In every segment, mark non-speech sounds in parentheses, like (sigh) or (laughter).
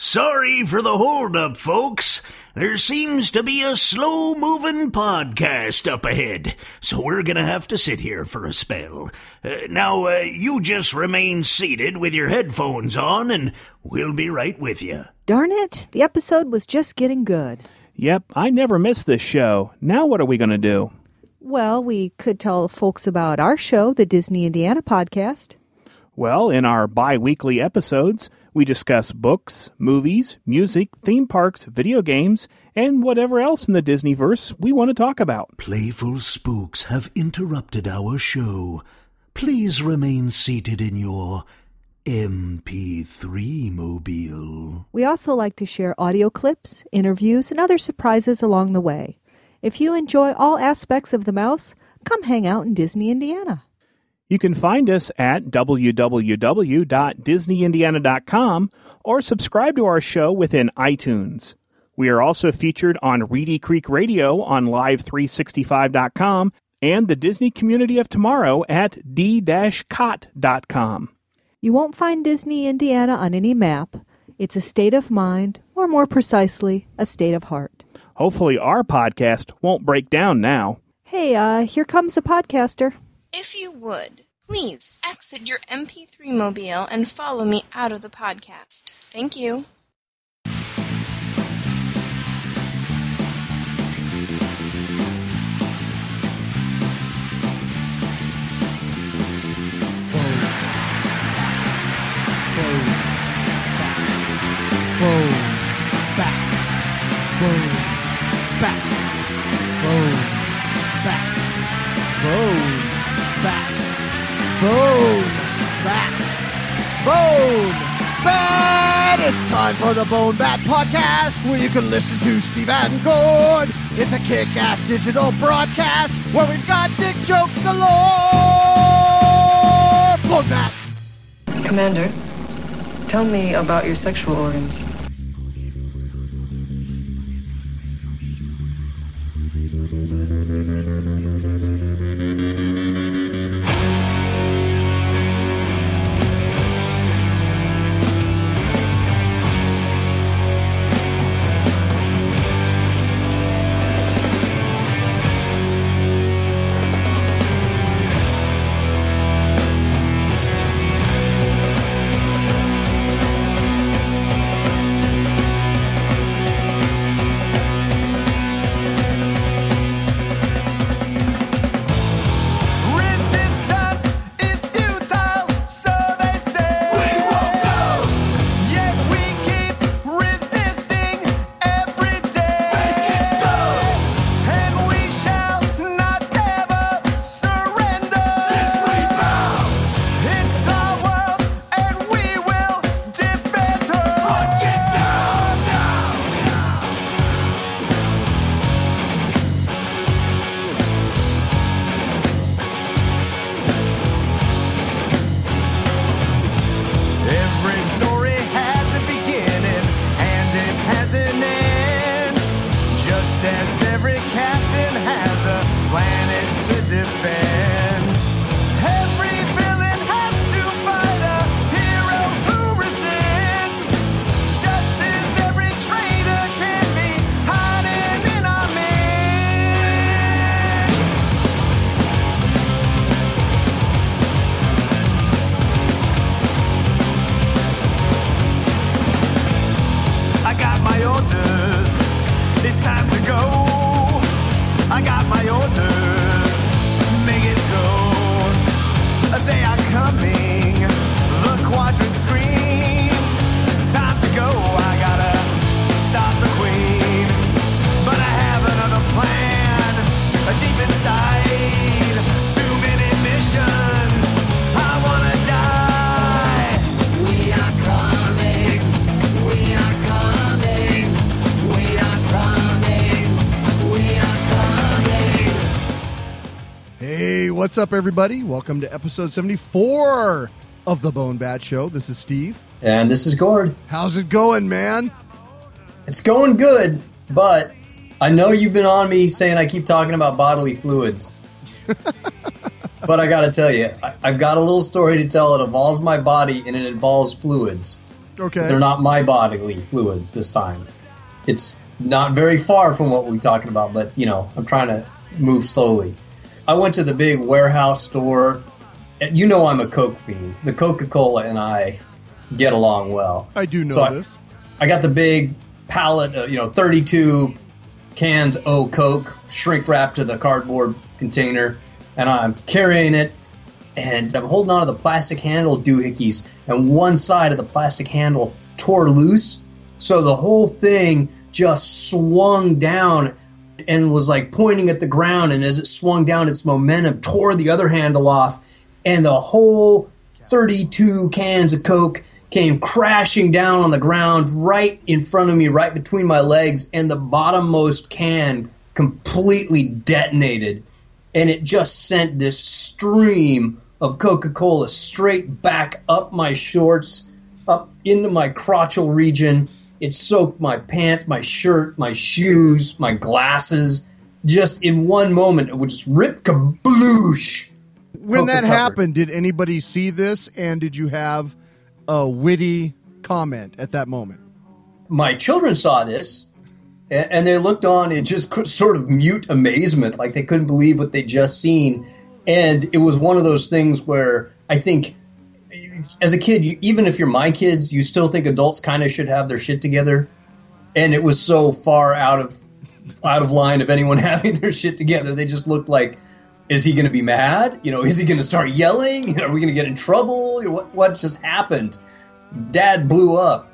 sorry for the holdup, folks. There seems to be a slow moving podcast up ahead, so we're gonna have to sit here for a spell. Uh, now, uh, you just remain seated with your headphones on, and we'll be right with you. Darn it, the episode was just getting good. Yep, I never miss this show. Now what are we going to do? Well, we could tell folks about our show, the Disney Indiana podcast. Well, in our bi weekly episodes, we discuss books, movies, music, theme parks, video games, and whatever else in the Disneyverse we want to talk about. Playful spooks have interrupted our show. Please remain seated in your MP3 mobile. We also like to share audio clips, interviews, and other surprises along the way. If you enjoy all aspects of the mouse, come hang out in Disney, Indiana. You can find us at www.disneyindiana.com or subscribe to our show within iTunes. We are also featured on Reedy Creek Radio on live365.com and the Disney Community of Tomorrow at d-cot.com. You won't find Disney, Indiana on any map. It's a state of mind, or more precisely, a state of heart. Hopefully our podcast won't break down now. Hey, uh, here comes a podcaster. If you would, please exit your MP3 mobile and follow me out of the podcast. Thank you. Boom. Back. Boom. Boom. Back. Boom. Bat! It's time for the Bone Bat Podcast, where you can listen to Steve and Gord. It's a kick-ass digital broadcast where we've got dick jokes galore. Bone Bat. Commander, tell me about your sexual organs. What's up, everybody? Welcome to episode 74 of the Bone Bat Show. This is Steve. And this is Gord. How's it going, man? It's going good, but I know you've been on me saying I keep talking about bodily fluids. (laughs) but I gotta tell you, I, I've got a little story to tell. It involves my body and it involves fluids. Okay. They're not my bodily fluids this time. It's not very far from what we're talking about, but you know, I'm trying to move slowly. I went to the big warehouse store. and You know, I'm a Coke fiend. The Coca Cola and I get along well. I do know So I- this. I got the big pallet, uh, you know, 32 cans O Coke, shrink wrapped to the cardboard container, and I'm carrying it, and I'm holding on to the plastic handle doohickeys, and one side of the plastic handle tore loose, so the whole thing just swung down and was like pointing at the ground, and as it swung down, its momentum tore the other handle off, and the whole 32 cans of Coke came crashing down on the ground right in front of me, right between my legs, and the bottommost can completely detonated. And it just sent this stream of Coca Cola straight back up my shorts, up into my crotchal region. It soaked my pants, my shirt, my shoes, my glasses. Just in one moment, it would just rip kabloosh. When that covered. happened, did anybody see this and did you have a witty comment at that moment? my children saw this and they looked on in just sort of mute amazement like they couldn't believe what they'd just seen and it was one of those things where i think as a kid you, even if you're my kids you still think adults kind of should have their shit together. And it was so far out of out of line of anyone (laughs) having their shit together. They just looked like is he going to be mad? You know is he going to start yelling? (laughs) Are we going to get in trouble? What, what just happened? Dad blew up.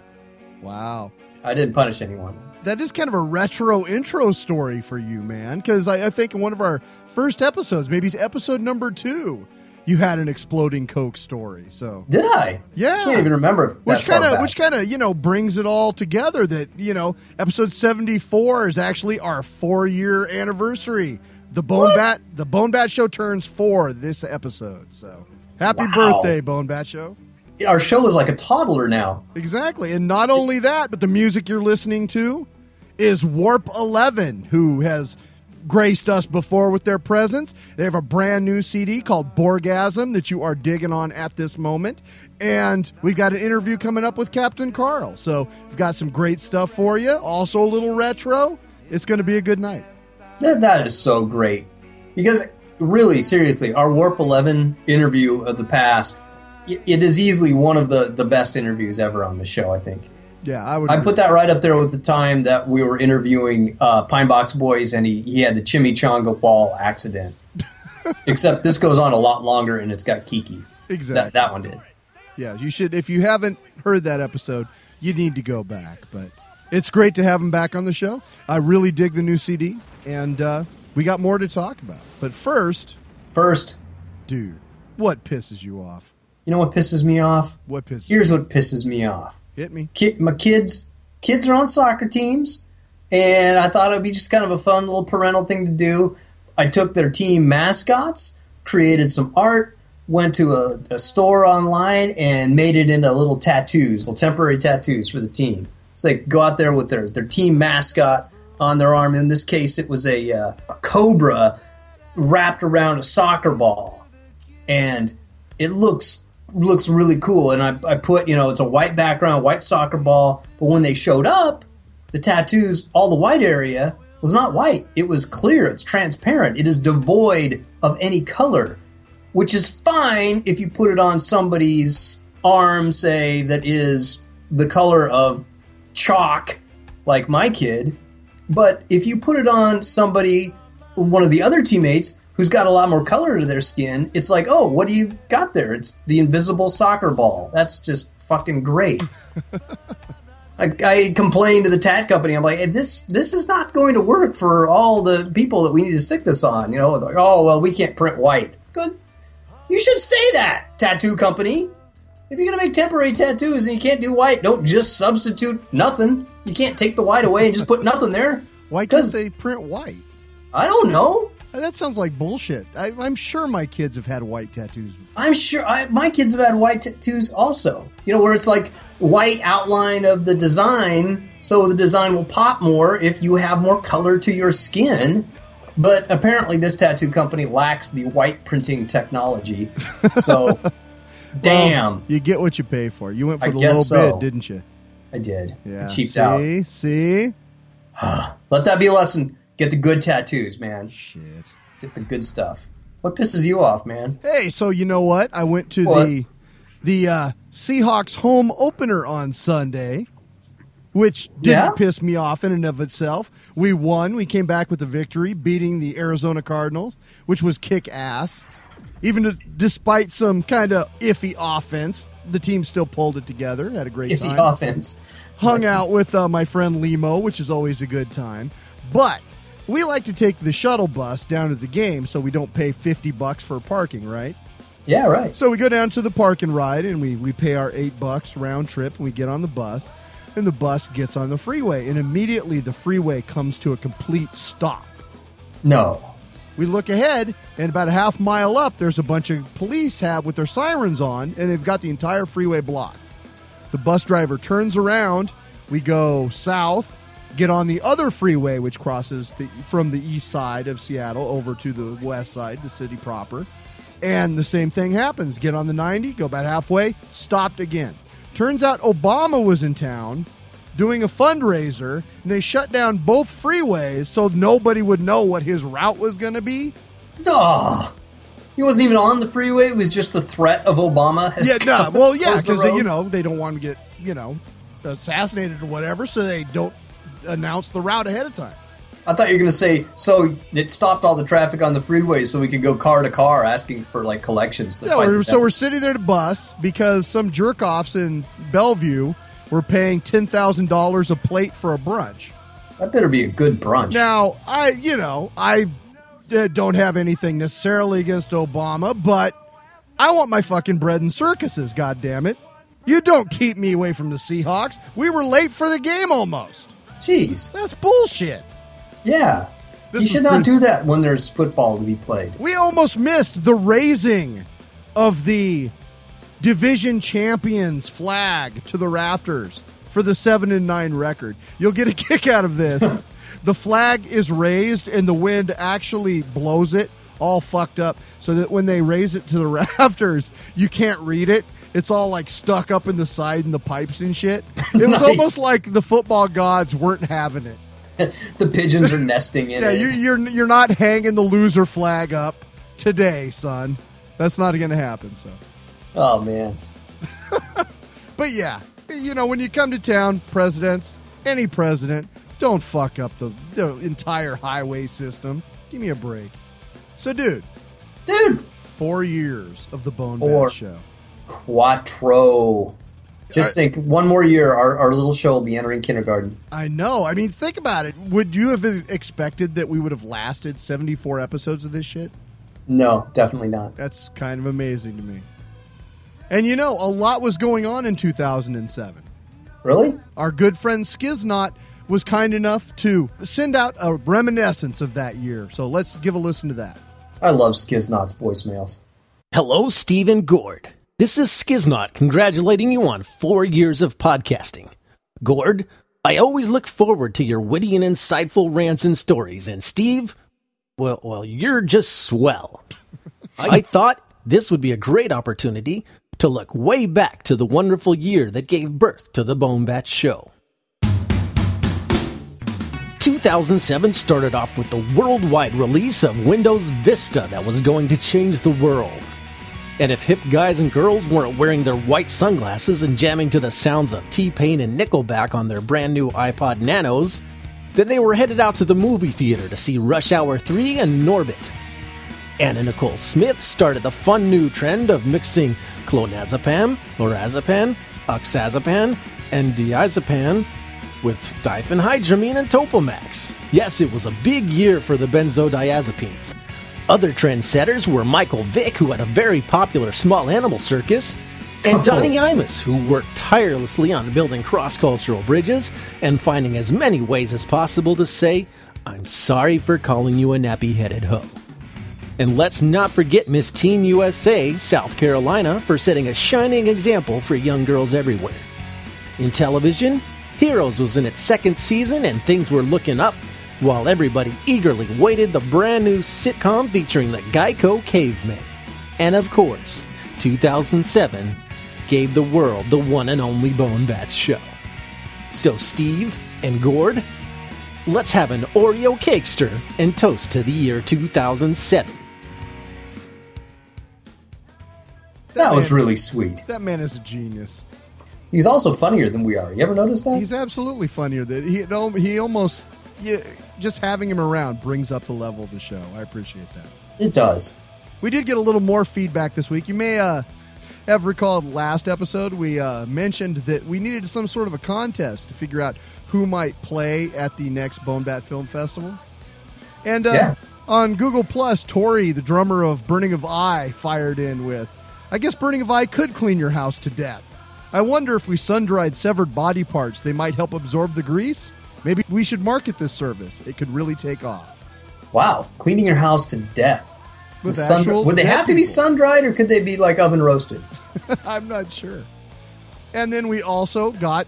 Wow. i didn't punish anyone. That is kind of a retro intro story for you, man. Because I, I think in one of our first episodes, maybe it's episode number two, you had an exploding Coke story. So Did I? Yeah. I can't even remember. which kind of which kind of you know brings it all together that you know episode 74 is actually our four year anniversary the bone bat the bone bat show turns four this episode so happy Wow. birthday bone bat show Our show is like a toddler now. exactly and not only that but the music you're listening to is warp 11 who has graced us before with their presence. They have a brand new cd called borgasm that you are digging on at this moment. And we've got an interview coming up with captain karl. So we've got some great stuff for you. Also a little retro. It's going to be a good night. That, is so great. Because really, seriously, our Warp 11 interview of the past, it is easily one of the, the best interviews ever on the show, I think. Yeah i would I put that right up there with the time that we were interviewing uh, Pine Box Boys and he, he had the chimichanga ball accident. (laughs) Except this goes on a lot longer and it's got Kiki. exactly That, that one did. Yeah, you should. If you haven't heard that episode, you need to go back. But it's great to have him back on the show. I really dig the new CD, and uh, we got more to talk about. But first, First, dude, what pisses you off? you know what pisses me off? What pisses Here's what pisses me off. Hit me. My kids kids are on soccer teams and i thought it would be just kind of a fun little parental thing to do. I took their team mascots created some art went to a, a store online and made it into little tattoos little temporary tattoos for the team. So they go out there with their, their team mascot on their arm. In this case it was a, uh, a cobra wrapped around a soccer ball. And it looks looks really cool. And I, I put, you know, it's a white background, white soccer ball. But when they showed up, the tattoos, all the white area was not white. It was clear. It's transparent. It is devoid of any color, which is fine if you put it on somebody's arm, say that is the color of chalk, like my kid. But if you put it on somebody, one of the other teammates who's got a lot more color to their skin, it's like, oh, what do you got there? It's the invisible soccer ball. That's just fucking great. (laughs) I, I complained to the tat company. I'm like, "Hey, this this is not going to work for all the people that we need to stick this on. You know, It's like, oh well, we can't print white. Good. You should say that, tattoo company. If you're gonna make temporary tattoos and you can't do white, don't just substitute nothing. You can't take the white away and just put nothing there. (laughs) Why can't they print white? I don't know. Uh, that sounds like bullshit. I, I'm sure my kids have had white tattoos. before. I'm sure I, my kids have had white tattoos also. You know, where it's like white outline of the design, so the design will pop more if you have more color to your skin. But apparently, this tattoo company lacks the white printing technology. (laughs) So, damn, Well, you get what you pay for. You went for I the low so. bid, didn't you? I did. Yeah. I cheaped see, out. See? (sighs) Let that be a lesson. Get the good tattoos, man. Shit. Get the good stuff. What pisses you off, man? Hey, so you know what? I went to What? the the uh, Seahawks home opener on Sunday, which didn't Yeah? piss me off in and of itself. We won. We came back with a victory, beating the Arizona Cardinals, which was kick ass. Even to, despite some kind of iffy offense, the team still pulled it together. Had a great Iffy time. offense. Hung out with uh, my friend Limo, which is always a good time. But we like to take the shuttle bus down to the game so we don't pay 50 bucks for parking, right? Yeah, right. So we go down to the park and ride, and we, we pay our eight bucks round trip, and we get on the bus, and the bus gets on the freeway, and immediately the freeway comes to a complete stop. No. We look ahead, and about a half mile up, there's a bunch of police have with their sirens on, and they've got the entire freeway blocked. The bus driver turns around. We go south, get on the other freeway, which crosses the, from the east side of Seattle over to the west side, the city proper. And the same thing happens. Get on the 90, go about halfway, stopped again. Turns out Obama was in town doing a fundraiser, and they shut down both freeways so nobody would know what his route was going to be. Oh, he wasn't even on the freeway. It was just the threat of Obama. Has Yeah, no, well, (laughs) yeah, because you know they don't want to get you know assassinated or whatever, so they don't announce the route ahead of time. I thought you were going to say so. It stopped all the traffic on the freeway, so we could go car to car asking for like collections to. Yeah, we're, so we're sitting there to bus because some jerk offs in Bellevue were paying ten thousand dollars a plate for a brunch. That better be a good brunch. Now, I, you know, I uh, don't have anything necessarily against Obama, but I want my fucking bread and circuses, God damn it! You don't keep me away from the Seahawks. We were late for the game almost. Jeez. That's bullshit. Yeah. This you should not pretty- do that when there's football to be played. We almost missed the raising of the division champions flag to the rafters for the 7 and 9 record. You'll get a (laughs) kick out of this. (laughs) the flag is raised and the wind actually blows it all fucked up so that when they raise it to the (laughs) rafters, you can't read it. It's all like stuck up in the side and the pipes and shit. (laughs) It was Nice. almost like the football gods weren't having it. (laughs) The pigeons are nesting in Yeah, it. you're, you're you're not hanging the loser flag up today, son. That's not going to happen. So, Oh man. (laughs) but yeah, you know, when you come to town, presidents, any president, don't fuck up the, the entire highway system. Give me a break. So, dude, dude, four years of the Bone Four. Bat Show. Quattro. Just think, one more year, our, our little show will be entering kindergarten. I know. I mean, think about it. Would you have expected that we would have lasted 74 episodes of this shit? No, definitely not. That's kind of amazing to me. And you know, a lot was going on in 2007. Really? Our good friend Skiznot was kind enough to send out a reminiscence of that year. So let's give a listen to that. I love Skiznot's voicemails. Hello, Stephen Gord. This is Skiznot congratulating you on four years of podcasting. Gord, I always look forward to your witty and insightful rants and stories, and Steve, well, well, you're just swell. (laughs) I thought this would be a great opportunity to look way back to the wonderful year that gave birth to the Bone Bat Show. 2007 started off with the worldwide release of Windows Vista that was going to change the world. And if hip guys and girls weren't wearing their white sunglasses and jamming to the sounds of T Pain and Nickelback on their brand new iPod Nanos, then they were headed out to the movie theater to see Rush Hour 3 and Norbit. Anna Nicole Smith started the fun new trend of mixing clonazepam, lorazepam, oxazepam, and diazepam with diphenhydramine and Topamax. Yes, it was a big year for the benzodiazepines. Other trendsetters were Michael Vick, who had a very popular small animal circus, and oh. Donny Imus, who worked tirelessly on building cross cultural bridges and finding as many ways as possible to say, I'm sorry for calling you a nappy headed hoe. And let's not forget Miss Teen USA, South Carolina, for setting a shining example for young girls everywhere. In television, Heroes was in its second season and things were looking up, while everybody eagerly waited the brand new sitcom featuring the Geico Cavemen. And of course, 2007 gave the world the one and only Bone Bat Show. So, Steve and Gord, let's have an Oreo cakester and toast to the year 2007. That was man- really sweet. That man is a genius. He's also funnier than we are. You ever notice that? He's absolutely funnier. That he he almost yeah, just having him around brings up the level of the show. I appreciate that. It does. We did get a little more feedback this week. You may uh, have recalled last episode we uh, mentioned that we needed some sort of a contest to figure out who might play at the next Bone Bat Film Festival. And uh, Yeah. on Google Plus, Tori, the drummer of Burning of Eye, fired in with, "I guess Burning of Eye could clean your house to death. I wonder if we sun dried severed body parts, they might help absorb the grease. Maybe we should market this service. It could really take off." Wow, cleaning your house to death. With Sun- actual would they dead have to be sun dried or could they be like oven roasted? (laughs) I'm not sure. And then we also got,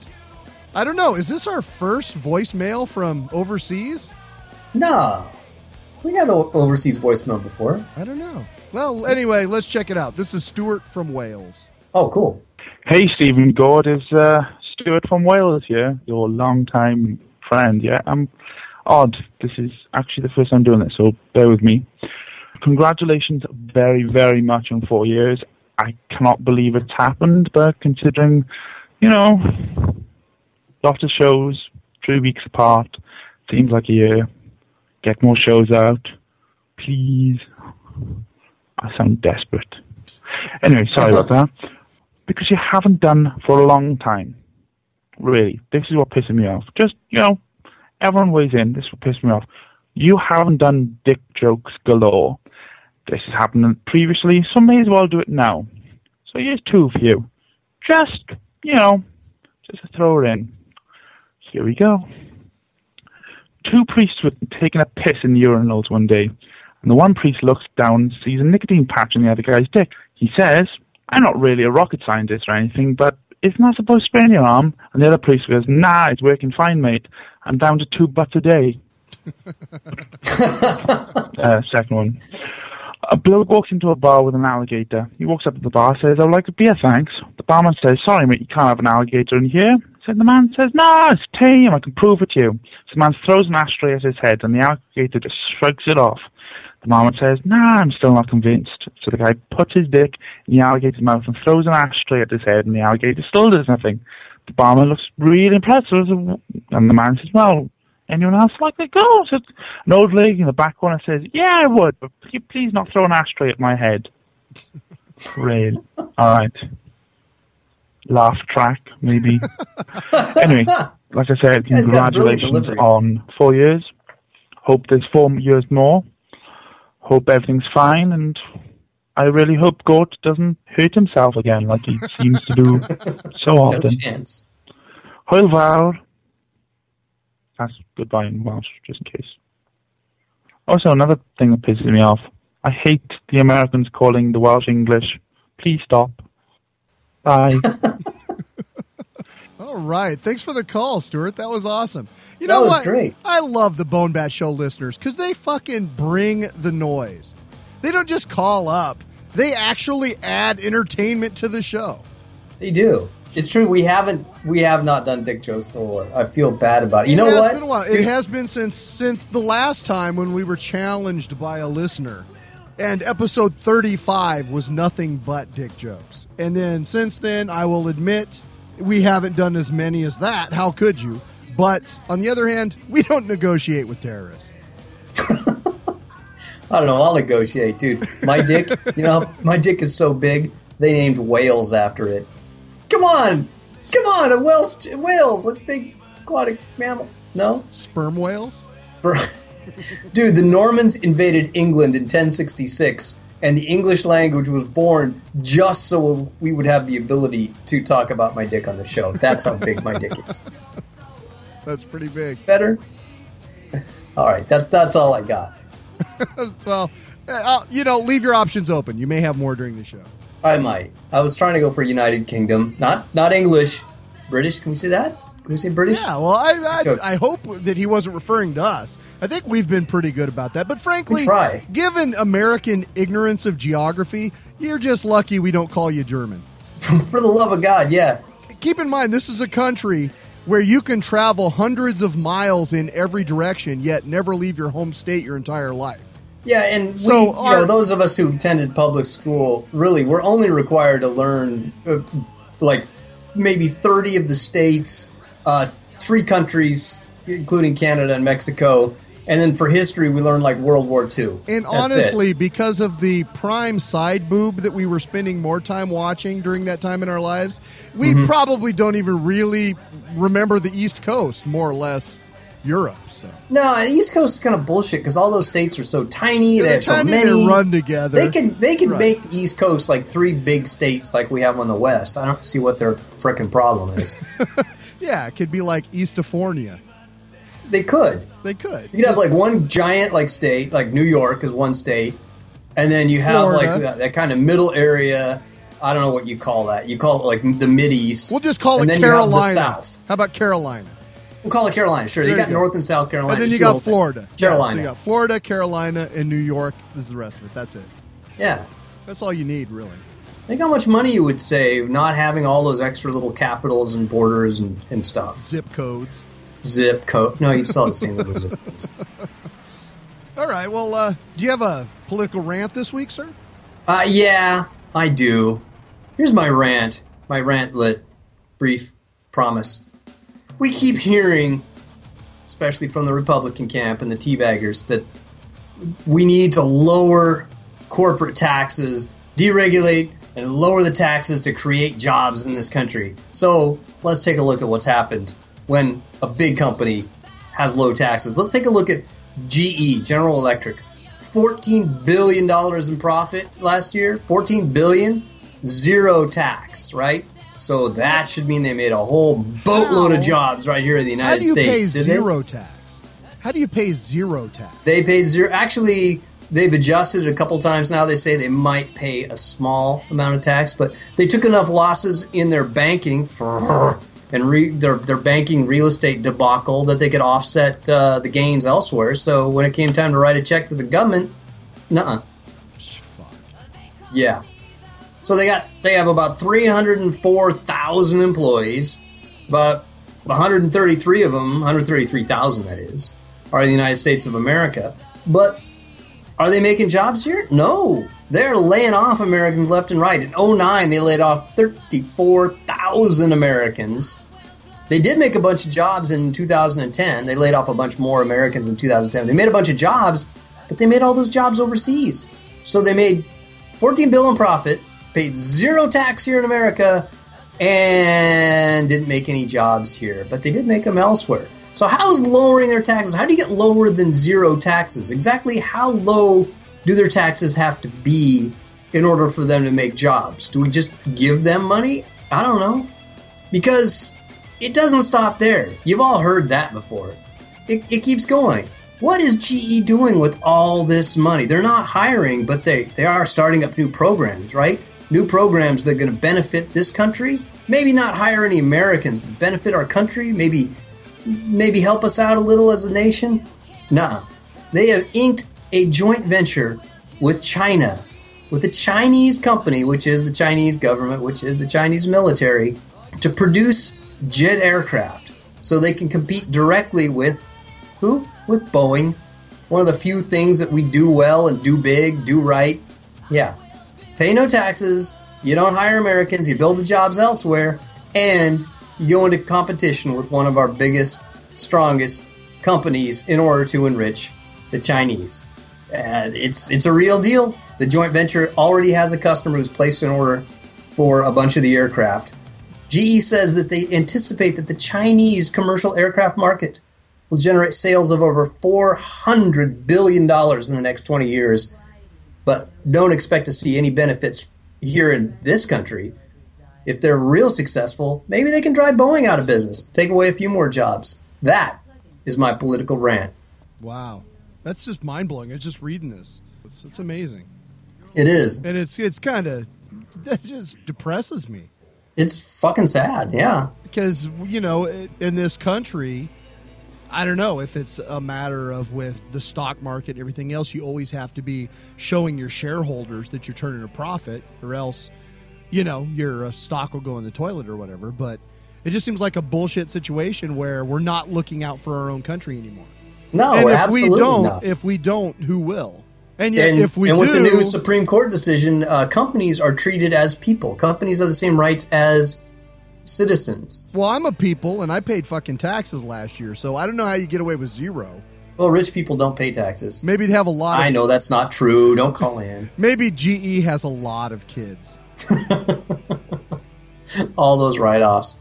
I don't know, is this our first voicemail from overseas? No, we got o- overseas voicemail before. I don't know. Well, anyway, let's check it out. This is Stuart from Wales. Oh, cool. Hey, Stephen Gord is uh, Stuart from Wales here, your long-time friend. Yeah, I'm odd. This is actually the first time doing this, so bear with me. Congratulations very, very much on four years. I cannot believe it's happened, but considering, you know, lots of shows, three weeks apart, seems like a year. Get more shows out, please. I sound desperate. Anyway, sorry about that because you haven't done for a long time. Really, this is what pisses me off. Just you know, everyone weighs in. This is what pisses me off. You haven't done dick jokes galore. This has happened previously, so may as well do it now. So here's two for you. Just you know, just to throw it in. Here we go. Two priests were taking a piss in the urinals one day, and the one priest looks down and sees a nicotine patch on the other guy's dick. He says, I'm not really a rocket scientist or anything, but isn't that supposed to sprain your arm? And the other priest goes, Nah, it's working fine, mate. I'm down to two butts a day. (laughs) uh, second one. A bloke walks into a bar with an alligator. He walks up to the bar, says, I'd like a beer, thanks. The barman says, Sorry, mate, you can't have an alligator in here. So the man says, No, it's tame, I can prove it to you. So the man throws an ashtray at his head, and the alligator just shrugs it off. The barman says, Nah, I'm still not convinced. So the guy puts his dick in the alligator's mouth and throws an ashtray at his head, and the alligator still does nothing. The barman looks really impressed, and the man says, Well, anyone else like to go? So an old lady in the back corner says, Yeah, I would, but please not throw an ashtray at my head? Great. (laughs) All right. Laugh track, maybe. (laughs) anyway, like I said, This guy's got brilliant congratulations on four years. Hope there's four years more. Hope everything's fine, and I really hope Gord doesn't hurt himself again like he (laughs) seems to do so No often. chance. Hwyl fawr. That's goodbye in Welsh, just in case. Also, another thing that pisses me off. I hate the Americans calling the Welsh English. Please stop. Bye. (laughs) All right. Thanks for the call, Stuart. That was awesome. You That know was what? great. I love the Bone Bat Show listeners because they fucking bring the noise. They don't just call up, they actually add entertainment to the show. They do. It's true. We haven't. We have not done dick jokes galore. I feel bad about it. You it know what? It has been since since the last time when we were challenged by a listener, and episode thirty five was nothing but dick jokes. And then since then, I will admit we haven't done as many as that. How could you? But on the other hand, we don't negotiate with terrorists. (laughs) I don't know. I'll negotiate, dude. My dick. you know, my dick is so big. They named whales after it. Come on, come on, a whale's whales, a big aquatic mammal. No, Sperm whales. (laughs) dude. The Normans invaded England in 1066, and the English language was born just so we would have the ability to talk about my dick on the show. That's how big my dick is. (laughs) That's pretty big. Better. (laughs) All right, that's that's all I got. (laughs) well, Uh, you know, leave your options open. You may have more during the show. I might. I was trying to go for United Kingdom, not not English, British. Can we say that? Can we say British? Yeah, well, I I, I hope that he wasn't referring to us. I think we've been pretty good about that. But frankly, given American ignorance of geography, you're just lucky we don't call you German. (laughs) for the love of God, yeah. Keep in mind, this is a country where you can travel hundreds of miles in every direction, yet never leave your home state your entire life. Yeah, and So we, you our- know, those of us who attended public school, really, we're only required to learn uh, like maybe thirty of the states, uh, three countries, including Canada and Mexico, and then for history, we learned like World War II. And That's it. honestly, because of the prime side boob that we were spending more time watching during that time in our lives, we Mhm. probably don't even really remember the East Coast, more or less Europe. So No, the East Coast is kind of bullshit because all those states are so tiny. Yeah, they they're have so many. they run together. They can they can Right. make the East Coast like three big states like we have on the West. I don't see what their frickin' problem is. (laughs) yeah, it could be like Eastofornia. They could. They could. You could have like one giant like state, like New York is one state, and then you have Florida. like that, that kind of middle area. I don't know what you call that. You call it like the Mid East. We'll just call and it then you have the Carolina. South. How about Carolina? We'll call it Carolina. Sure, There you you got go. North and South Carolina. and then you got thing. Florida. Carolina. Yeah, so you got Florida, Carolina, and New York. This is the rest of it. That's it. yeah. That's all you need, really. Think how much money you would save not having all those extra little capitals and borders and, and stuff. Zip codes. Zip code. No, you'd still have the same number of zip codes. All right. Well, uh, do you have a political rant this week, sir? Uh, yeah, I do. Here's my rant. My rantlet. Brief promise. We keep hearing, especially from the Republican camp and the teabaggers, that we need to lower corporate taxes, deregulate, and lower the taxes to create jobs in this country. So let's take a look at what's happened when a big company has low taxes. Let's take a look at GE, General Electric. $14 billion in profit last year. 14 billion, zero tax, right? So that should mean they made a whole boatload of jobs right here in the United How United do you pay States. they? zero tax? How do you pay zero tax? They paid zero. Actually, they've adjusted it a couple times now. They say they might pay a small amount of tax, but they took enough losses in their banking (laughs) for and re, their their banking real estate debacle that they could offset uh, the gains elsewhere. So when it came time to write a check to the government, nuh Yeah. So they got they have about 304,000 employees. but 133 of them, 133,000 that is, are in the United States of America. But are they making jobs here? No. They're laying off Americans left and right. In 09, they laid off 34,000 Americans. They did make a bunch of jobs in 2010. They laid off a bunch more Americans in 2010. They made a bunch of jobs, but they made all those jobs overseas. So they made 14 billion profit, paid zero tax here in America, and didn't make any jobs here. But they did make them elsewhere. So how is lowering their taxes? How do you get lower than zero taxes? Exactly how low do their taxes have to be in order for them to make jobs? Do we just give them money? I don't know. Because it doesn't stop there. You've all heard that before. It, it keeps going. What is GE doing with all this money? They're not hiring, but they, they are starting up new programs, right? New programs that are going to benefit this country. Maybe not hire any Americans, but benefit our country. Maybe maybe help us out a little as a nation. Nah. They have inked a joint venture with China, with a Chinese company, which is the Chinese government, which is the Chinese military, to produce jet aircraft so they can compete directly with who? With Boeing. One of the few things that we do well and do big, do right. Yeah. Pay no taxes, you don't hire Americans, you build the jobs elsewhere, and you go into competition with one of our biggest, strongest companies in order to enrich the Chinese. And it's it's a real deal. The joint venture already has a customer who's placed an order for a bunch of the aircraft. GE says that they anticipate that the Chinese commercial aircraft market will generate sales of over $400 billion in the next 20 years, but don't expect to see any benefits here in this country. If they're real successful, maybe they can drive Boeing out of business, take away a few more jobs. That is my political rant. Wow. That's just mind blowing. I was just reading this. It's, it's amazing, It is. and it's it's kind of that just depresses me It's fucking sad. Yeah. because you know in this country i don't know if it's a matter of with the stock market and everything else you always have to be showing your shareholders that you're turning a profit or else you know your uh, stock will go in the toilet or whatever but it just seems like a bullshit situation where we're not looking out for our own country anymore No, and if absolutely we don't not. if we don't who will and yet and, if we and do with the new Supreme Court decision, uh, companies are treated as people. Companies have the same rights as citizens. well i'm a people and i paid fucking taxes last year so i don't know how you get away with zero Well, rich people don't pay taxes. maybe they have a lot of I know that's not true. Don't call in. (laughs) Maybe GE has a lot of kids. (laughs) All those write offs.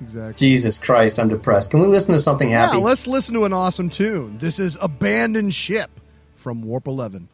Exactly. Jesus Christ, I'm depressed. Can we listen to something happy? Yeah, let's listen to an awesome tune. This is Abandoned Ship from Warp 11.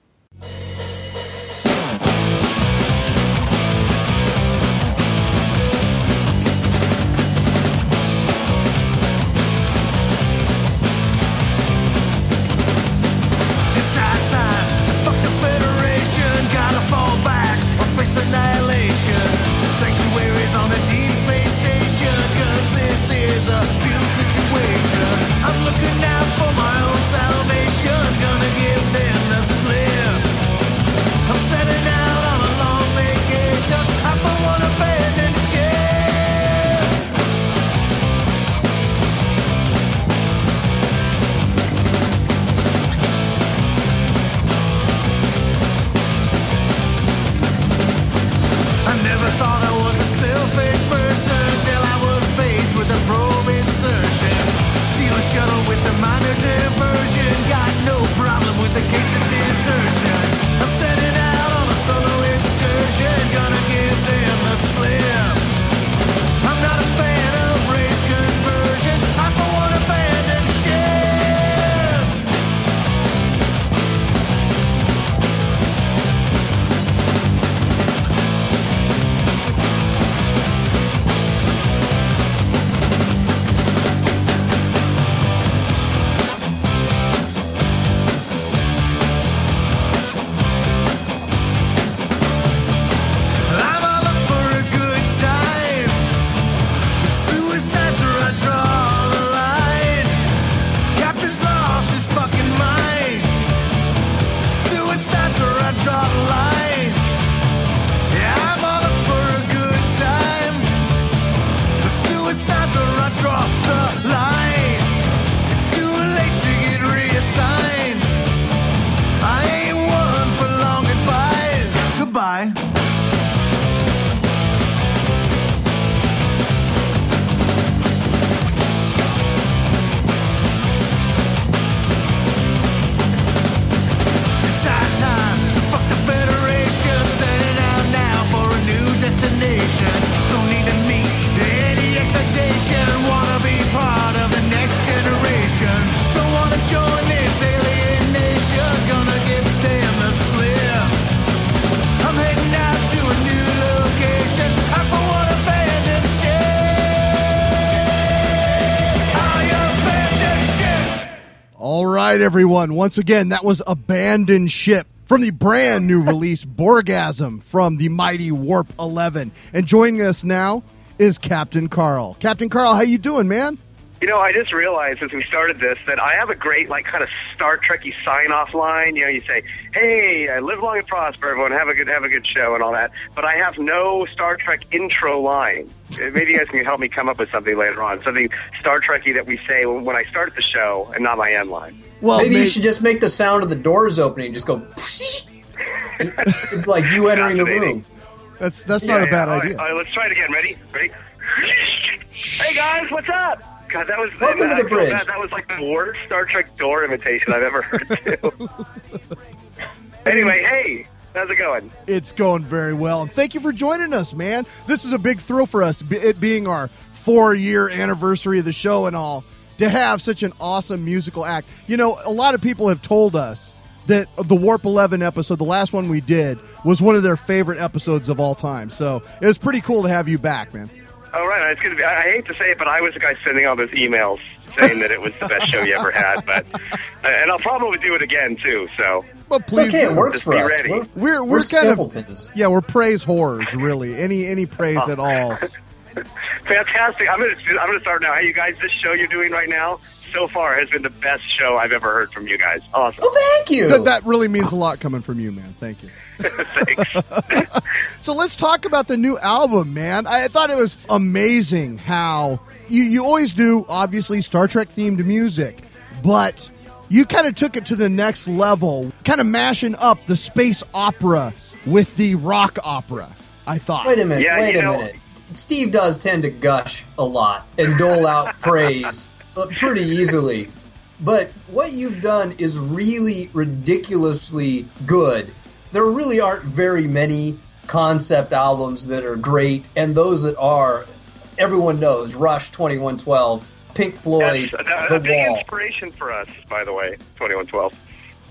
Everyone. Once again, that was Abandoned Ship from the brand new release Borgasm from the mighty Warp 11. And joining us now is Captain Karl. Captain Karl, how you doing, man? You know, I just realized as we started this that I have a great, like, kind of Star Trekky sign-off line. You know, you say, "Hey, I live long and prosper, everyone. Have a good, have a good show," and all that. But I have no Star Trek intro line. Uh, Maybe you guys can help me come up with something later on, something Star Trekky that we say when when I start the show, and not my end line. Well, maybe you should just make the sound of the doors opening. Just go like you entering the room. That's that's Yeah, not a bad All right, idea. all right, let's try it again. Ready? Ready? Hey guys, what's up? God, that was Welcome that, to the bridge. bad. That was like the worst Star Trek door imitation I've ever heard. Too. (laughs) anyway, hey, how's it going? It's going very well. And thank you for joining us, man. This is a big thrill for us, it being our four year anniversary of the show and all, to have such an awesome musical act. You know, a lot of people have told us that the Warp 11 episode, the last one we did, was one of their favorite episodes of all time. So it was pretty cool to have you back, man. All right, it's good to be. I, I hate to say it, but I was the guy sending all those emails saying that it was the best show you ever had. But uh, and I'll probably do it again too. So But please, okay, it works for be us. ready. We're- We're we're, We're kind simpletons. of yeah, we're praise whores, really. Any any praise Oh. at all. (laughs) Fantastic! I'm gonna I'm gonna start now. Hey, you guys, this show you're doing right now so far has been the best show I've ever heard from you guys. Awesome. Oh, thank you. That, that really means a lot coming from you, man. Thank you. Thanks. (laughs) So let's talk about the new album, man. I thought it was amazing how you, you always do, obviously, Star Trek themed music, but you kind of took it to the next level, kind of mashing up the space opera with the rock opera. I thought. Wait a minute. Yeah, wait a know- minute. Steve does tend to gush a lot and dole out (laughs) praise uh, pretty easily. But what you've done is really ridiculously good. There really aren't very many concept albums that are great, and those that are, everyone knows Rush 2112, Pink Floyd, That's a, The a big Wall. inspiration for us, by the way. 2112.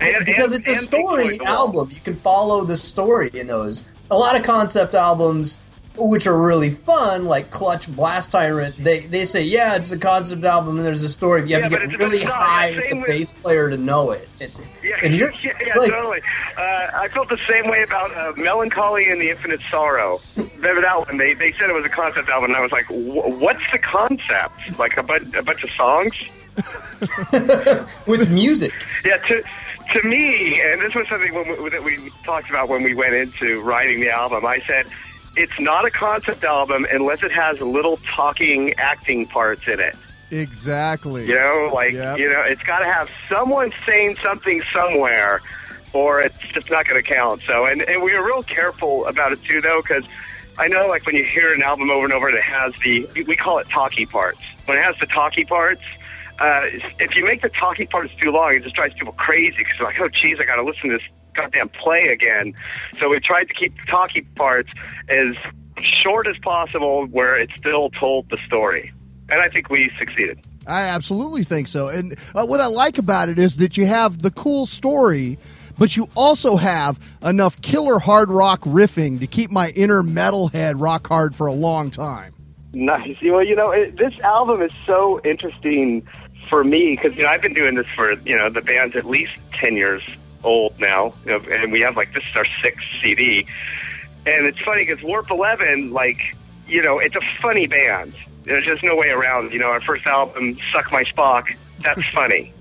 And- because and- it's a story album. You can follow the story in those. A lot of concept albums, which are really fun, like Clutch, Blast Tyrant, they they say, yeah, it's a concept album and there's a story. You have Yeah, to get really high with the with- bass player to know it. It- Yeah, and (laughs) you're yeah, (laughs) yeah, like, totally. Uh, I felt the same way about uh, Mellon Collie and the Infinite Sorrow. Remember that one? They they said it was a concept album, and I was like, "What's the concept? Like a, bu- a bunch of songs?" (laughs) with music. Yeah, to to me, and this was something when we, that we talked about when we went into writing the album. I said it's not a concept album unless it has little talking, acting parts in it. Exactly. You know, like Yep. you know, it's got to have someone saying something somewhere, or it's just not going to count. So, and and we were real careful about it too, though, because I know, like when you hear an album over and over, and it has the we call it talkie parts. When it has the talkie parts, uh, if you make the talkie parts too long, it just drives people crazy because they're like, oh, geez, I got to listen to this goddamn play again. So we tried to keep the talkie parts as short as possible, where it still told the story, and I think we succeeded. I absolutely think so. And uh, what I like about it is that you have the cool story, but you also have enough killer hard rock riffing to keep my inner metalhead rock hard for a long time. Nice. Well, you know, it, this album is so interesting for me because you know I've been doing this for you know the band's at least ten years old now, and we have like this is our sixth CD, and it's funny because Warp Eleven, like you know, it's a funny band. There's just no way around. You know, our first album, Suck My Spock, that's (laughs) funny.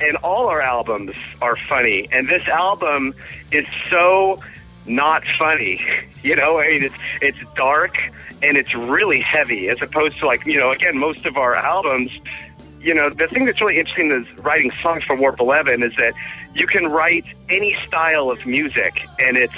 And all our albums are funny. And this album is so not funny. (laughs) You know, I mean, it's it's dark and it's really heavy as opposed to like you know, again, most of our albums. You know, the thing that's really interesting is writing songs for Warp Eleven is that you can write any style of music and it's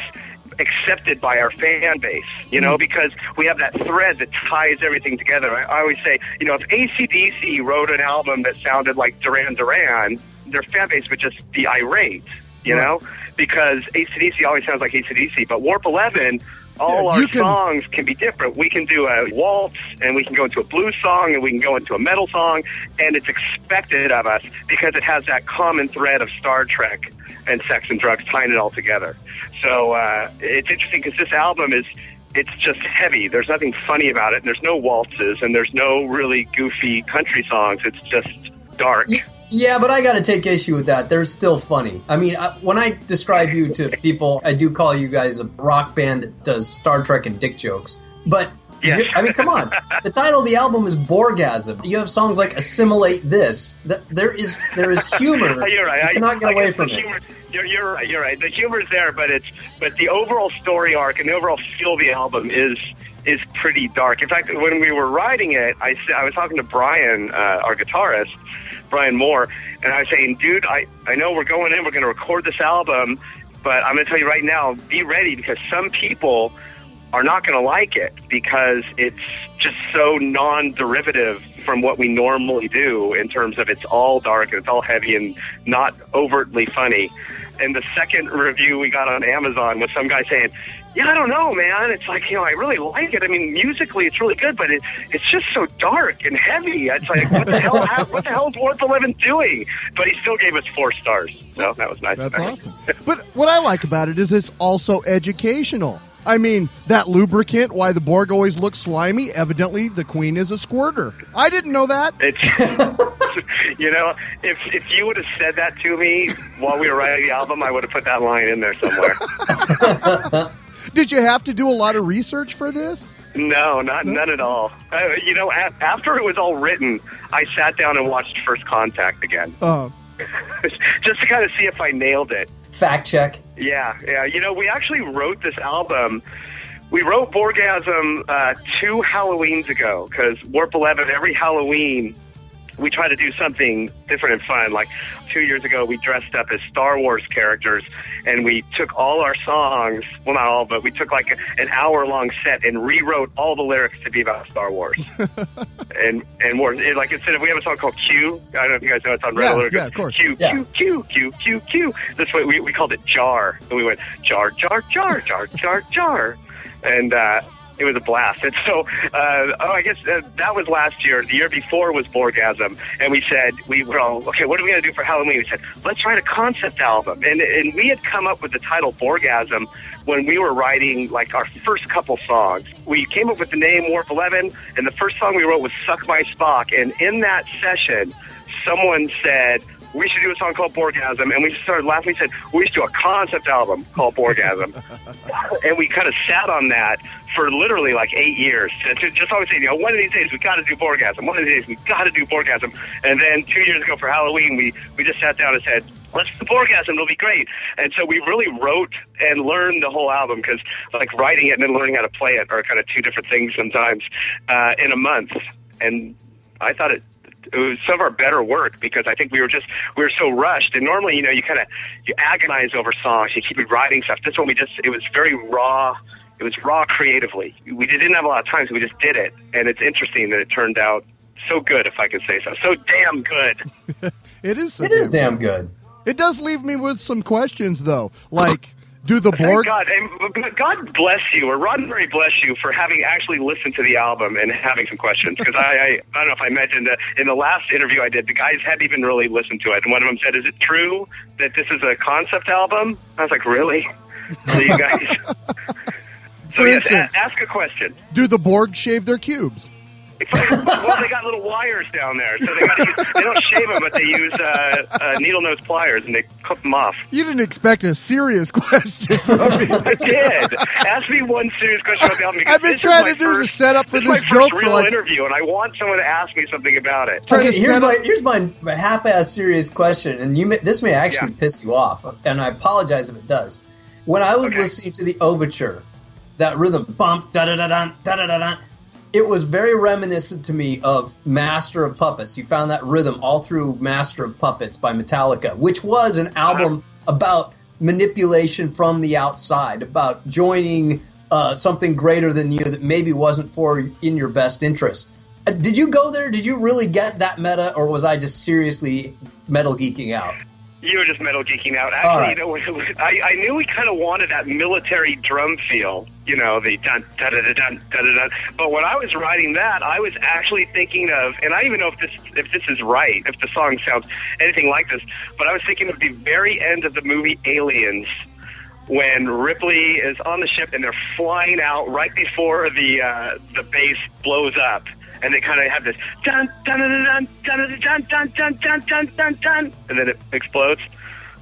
accepted by our fan base, you know, hmm. because we have that thread that ties everything together. I, I always say, you know, if ACDC wrote an album that sounded like Duran Duran, their fan base would just be irate, you know, because ACDC always sounds like ACDC, but Warp 11, all Yeah, our can- songs can be different. We can do a waltz, and we can go into a blues song, and we can go into a metal song, and it's expected of us because it has that common thread of Star Trek and sex and drugs tying it all together. So uh, it's interesting because this album is it's just heavy. There's nothing funny about it. And there's no waltzes and there's no really goofy country songs. It's just dark. Yeah, but I got to take issue with that. They're still funny. I mean, I, when I describe you to people, I do call you guys a rock band that does Star Trek and dick jokes. But Yes. I mean, come on. The title of the album is Borgasm. You have songs like "Assimilate This." Th- There is there is humor. (laughs) you're right. You cannot get I away from it. humor, You're, you're right. You're right. The humor's there, but it's but the overall story arc and the overall feel of the album is is pretty dark. In fact, when we were writing it, I I was talking to Brian, uh, our guitarist, Brian Moore, and I was saying, dude, I I know we're going in, we're going to record this album, but I'm going to tell you right now, be ready because some people are not going to like it because it's just so non-derivative from what we normally do in terms of it's all dark and it's all heavy and not overtly funny. And the second review we got on Amazon was some guy saying, "Yeah, I don't know, man. It's like you know, I really like it. I mean, musically, it's really good, but it, it's just so dark and heavy. It's like, what the hell? How, what the hell is Warp Eleven doing?" But he still gave us four stars, so that was nice. That's awesome. But what I like about it is it's also educational. I mean, that lubricant, why the Borg always looks slimy, evidently the Queen is a squirter. I didn't know that. It's (laughs) you know, if if you would have said that to me while we were writing the album, I would have put that line in there somewhere. (laughs) Did you have to do a lot of research for this? No, not none at all. Uh, you know, a- after it was all written, I sat down and watched First Contact again, Uh, (laughs) just to kind of see if I nailed it. Fact check. Yeah, yeah. You know, we actually wrote this album. We wrote Borgasm uh, two Halloweens ago because Warp 11, every Halloween, we try to do something different and fun. Like two years ago, we dressed up as Star Wars characters and we took all our songs, well, not all, but we took like a, an hour long set and rewrote all the lyrics to be about Star Wars. (laughs) and and more it- like instead of we have a song called Q. I don't know if you guys know it's on Red Yeah, Alert. yeah, of course. Q Q Q Q Q Q. This way we we called it Jar, and we went Jar Jar Jar Jar Jar Jar, and. uh it was a blast. And so, uh, oh, I guess uh, that was last year. The year before was Borgasm. And we said, we were all, okay, what are we going to do for Halloween? We said, let's write a concept album. And, and we had come up with the title Borgasm when we were writing like our first couple songs. We came up with the name Warp 11, and the first song we wrote was Suck My Spock. And in that session, someone said, we should do a song called Borgasm. And we just started laughing. We said, we should do a concept album called Borgasm. (laughs) and we kind of sat on that for literally like eight years. Just always saying, you know, one of these days we got to do Borgasm. One of these days we got to do Borgasm. And then two years ago for Halloween, we, we just sat down and said, let's do Borgasm. It'll be great. And so we really wrote and learned the whole album because like writing it and then learning how to play it are kind of two different things sometimes uh, in a month. And I thought it it was some of our better work because I think we were just we were so rushed. And normally, you know, you kind of you agonize over songs, you keep writing stuff. This one we just it was very raw. It was raw creatively. We didn't have a lot of time, so we just did it. And it's interesting that it turned out so good, if I can say so. So damn good. (laughs) it is. It is damn good. It does leave me with some questions, though. Like, do the Thank Borg. God, and God bless you, or Roddenberry bless you for having actually listened to the album and having some questions. Because I, I, I don't know if I mentioned that in the last interview I did, the guys hadn't even really listened to it, and one of them said, "Is it true that this is a concept album?" I was like, "Really?" So you guys. (laughs) so For yes, a- instance- ask a question. Do the Borg shave their cubes? well, they got little wires down there, so they, use, they don't shave them, but they use uh, uh, needle nose pliers and they cut them off. You didn't expect a serious (laughs) question from me. I did. Ask me one serious question about me. I've been trying to do first, the setup for this, this joke for like... interview, and I want someone to ask me something about it. Okay, here's my here's my, my half-ass serious question, and you may, this may actually yeah. piss you off, and I apologize if it does. When I was okay. listening to the overture, that rhythm bump da da da da da da da it was very reminiscent to me of Master of Puppets. You found that rhythm all through Master of Puppets by Metallica, which was an album about manipulation from the outside, about joining uh, something greater than you that maybe wasn't for in your best interest. Uh, Did you go there? Did you really get that meta, or was I just seriously metal geeking out? You were just metal geeking out. All right. Actually, you know, (laughs) I, I knew we kind of wanted that military drum feel. You know, the dun dun dun dun dun dun dun. But when I was writing that, I was actually thinking of, and I don't even know if this if this is right, if the song sounds anything like this. But I was thinking of the very end of the movie Aliens. When Ripley is on the ship and they're flying out right before the uh, the base blows up, and they kind of have this dun dun dun dun dun dun dun dun dun dun dun, and then it explodes.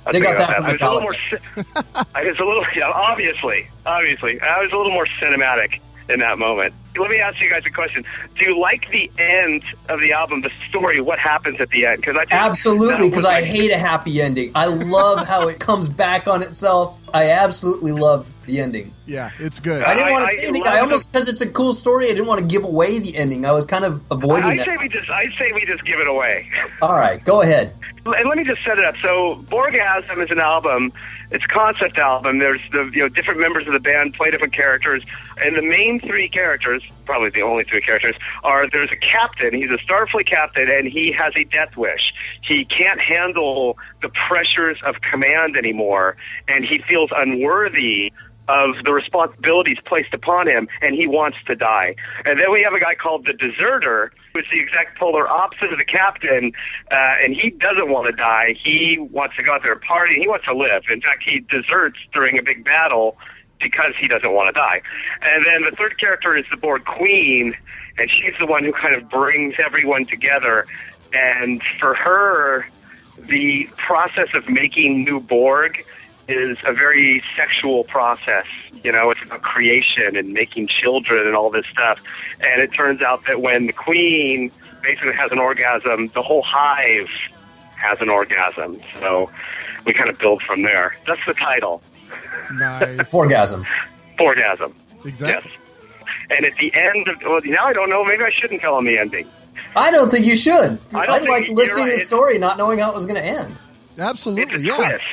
I was They got that from I was a little more. ci- (laughs) I was a little, yeah, obviously, obviously, I was a little more cinematic in that moment. Let me ask you guys a question: Do you like the end of the album, the story, what happens at the end? Because I Absolutely, that was because I like- hate a happy ending. I love (laughs) how it comes back on itself. I absolutely love the ending. Yeah, it's good. I didn't want to say I anything. love I almost because it's a cool story. I didn't want to give away the ending. I was kind of avoiding I that. say we just, I say we just give it away. All right, go ahead. And let me just set it up. So, Borgasm is an album. It's a concept album. There's the you know different members of the band play different characters, and the main three characters, probably the only three characters, are there's a captain. He's a Starfleet captain, and he has a death wish. He can't handle the pressures of command anymore, and he feels unworthy of the responsibilities placed upon him, and he wants to die. And then we have a guy called the Deserter, who's the exact polar opposite of the captain, uh, and he doesn't want to die. He wants to go out there and party. He wants to live. In fact, he deserts during a big battle because he doesn't want to die. And then the third character is the Borg Queen, and she's the one who kind of brings everyone together. And for her, the process of making new Borg is a very sexual process. You know, it's about creation and making children and all this stuff. And it turns out that when the queen basically has an orgasm, the whole hive has an orgasm. So we kind of build from there. That's the title. Nice. (laughs) Orgasm. Orgasm. Exactly. Yes. And at the end of, well, now I don't know, maybe I shouldn't tell him the ending. I don't think you should. I I don't think liked you're listening to the story, not knowing how it was going to end. Absolutely. It's a Yeah. twist.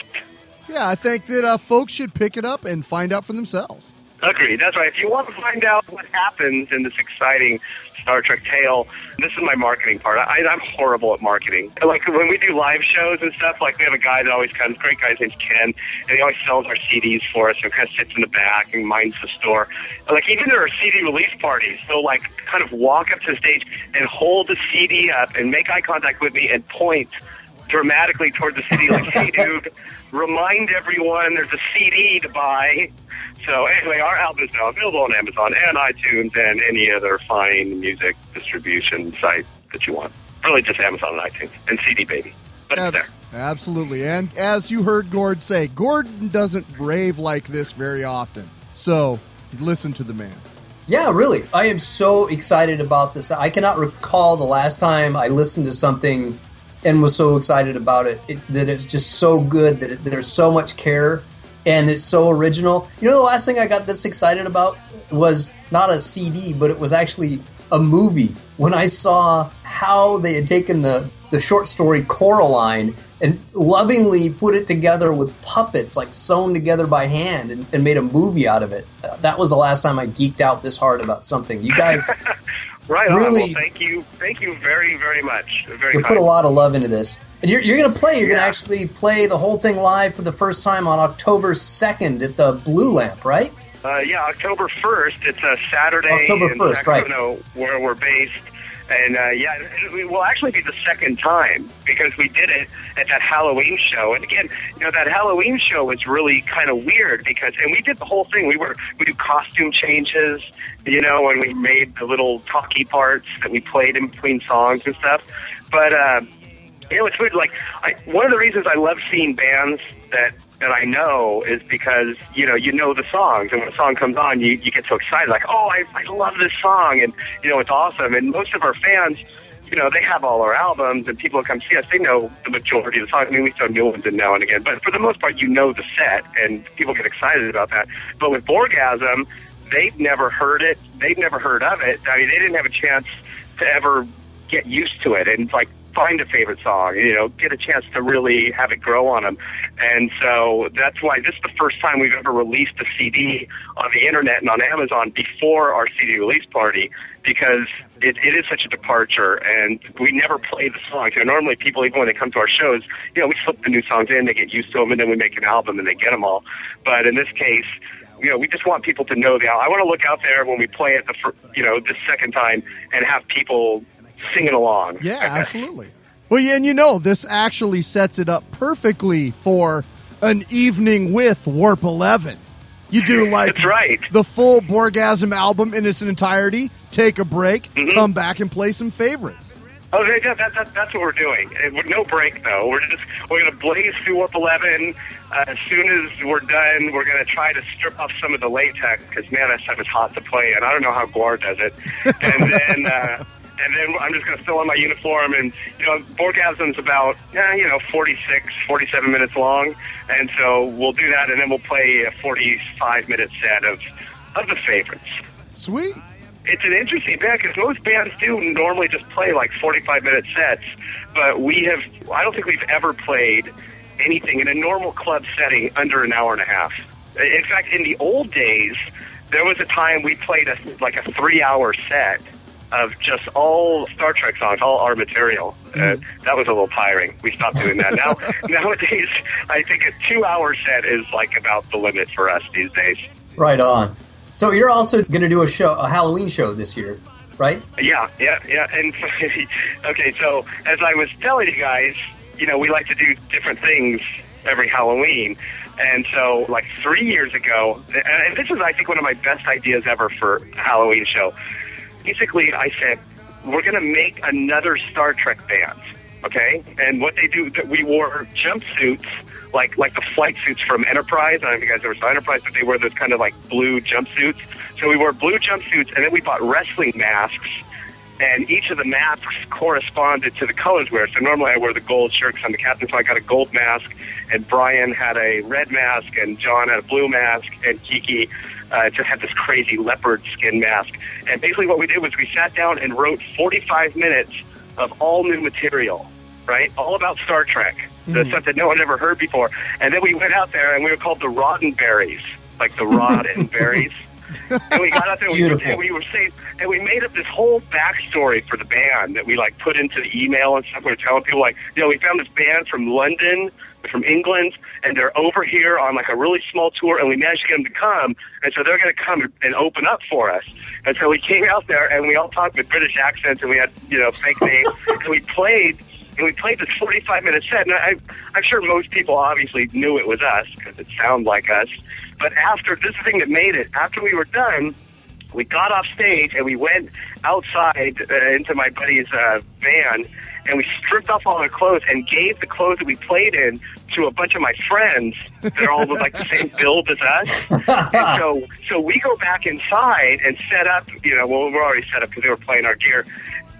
Yeah. I think that uh, folks should pick it up and find out for themselves. Agreed. That's right. If you want to find out what happens in this exciting Star Trek tale, this is my marketing part. I, I'm horrible at marketing. Like when we do live shows and stuff, like we have a guy that always comes, great guy, name's Ken, and he always sells our CDs for us and kind of sits in the back and minds the store. And like even there are CD release parties, so like kind of walk up to the stage and hold the CD up and make eye contact with me and point dramatically toward the city, like, "Hey, dude, remind everyone there's a CD to buy." So anyway, our album is now available on Amazon and iTunes and any other fine music distribution site that you want. Really, just Amazon and iTunes and CD Baby. But it's there. Absolutely. And as you heard Gord say, Gordon doesn't rave like this very often. So listen to the man. Yeah, really. I am so excited about this. I cannot recall the last time I listened to something and was so excited about it, it that it's just so good that, it, there's so much care and it's so original. You know, the last thing I got this excited about was not a CD, but it was actually a movie. When I saw how they had taken the, the short story Coraline and lovingly put it together with puppets, like sewn together by hand, and, and made a movie out of it. That was the last time I geeked out this hard about something. You guys (laughs) Right on. Really- Well, thank you, thank you very, very much. Very you put a lot of love into this. And you're, you're going to play. You're going to actually play the whole thing live for the first time on October 2nd at the Blue Lamp, right? Uh, yeah, October 1st. It's a Saturday October in 1st, right. Sacramento where we're based. And uh, yeah, it, it will actually be the second time because we did it at that Halloween show. And again, you know, that Halloween show was really kind of weird because, and we did the whole thing. We were we do costume changes, you know, and we made the little talky parts that we played in between songs and stuff. But uh, you know, it's weird. Like, I, one of the reasons I love seeing bands that that I know is because you know you know the songs, and when a song comes on, you you get so excited, like, oh, I, I love this song, and you know it's awesome. And most of our fans, you know, they have all our albums, and people come see us, they know the majority of the songs. I mean, we throw new ones in now and again, but for the most part, you know the set, and people get excited about that. But with Borgasm, they've never heard it, they've never heard of it. I mean, they didn't have a chance to ever get used to it and it's like find a favorite song, you know, get a chance to really have it grow on them. And so that's why this is the first time we've ever released a CD on the internet and on Amazon before our CD release party because it, it is such a departure and we never play the songs. You know, normally people, even when they come to our shows, you know, we slip the new songs in, they get used to them, and then we make an album and they get them all. But in this case, you know, we just want people to know the. I want to look out there when we play it the, you know, the second time and have people singing along. Yeah, (laughs) absolutely. Well, yeah, and you know, this actually sets it up perfectly for an evening with Warp 11. You do like That's right. the full Borgasm album in its entirety, take a break, Mm-hmm. come back and play some favorites. Oh, that, that, that, that, that's what we're doing. Uh, No break though. We're just we're gonna blaze through Warp Eleven. Uh, as soon as we're done, we're gonna try to strip off some of the latex because man, that stuff is hot to play and I don't know how Gore does it. (laughs) And then uh, and then I'm just gonna fill in my uniform and you know, Borgasm's about yeah, you know 46, 47 minutes long, and so we'll do that, and then we'll play a 45 minute set of of the favorites Sweet. it's an interesting band because most bands do normally just play like 45 minute sets, but we have, I don't think we've ever played anything in a normal club setting under an hour and a half. In fact, in the old days, there was a time we played a, like a three hour set of just all Star Trek songs, all our material. Uh, that was a little tiring. We stopped doing that. Now, (laughs) nowadays, I think a two hour set is like about the limit for us these days. Right on. So you're also going to do a show, a Halloween show this year, right? Yeah, yeah, yeah. And (laughs) okay, so as I was telling you guys, you know, we like to do different things every Halloween. And so, like three years ago, and this is, I think, one of my best ideas ever for a Halloween show. Basically, I said, we're going to make another Star Trek band, okay? And what they do, that we wore jumpsuits, like like the flight suits from Enterprise. I don't know if you guys ever saw Enterprise, but they wear those kind of like blue jumpsuits. So we wore blue jumpsuits, and then we bought wrestling masks and each of the masks corresponded to the colors we wear. So normally I wear the gold shirt because I'm the captain, so I got a gold mask, and Brian had a red mask, and John had a blue mask, and Kiki uh, just had this crazy leopard skin mask. And basically what we did was we sat down and wrote 45 minutes of all new material, right? All about Star Trek, the stuff that no one ever heard before. And then we went out there and we were called the Roddenberries, like the Roddenberries. (laughs) (laughs) and we got out there and we, and we were saying, and we made up this whole backstory for the band that we like put into the email and stuff. We were telling people like, you know, we found this band from London, from England, and they're over here on like a really small tour, and we managed to get them to come, and so they're going to come and open up for us. And so we came out there, and we all talked with British accents, and we had you know fake names, (laughs) and we played. And we played this 45 minute set, and I, I'm sure most people obviously knew it was us because it sounded like us. But after this is the thing that made it, after we were done, we got off stage and we went outside uh, into my buddy's uh, van and we stripped off all our clothes and gave the clothes that we played in to a bunch of my friends that are all with like the same (laughs) build as us. and so, so we go back inside and set up. You know, well, we're already set up because they were playing our gear,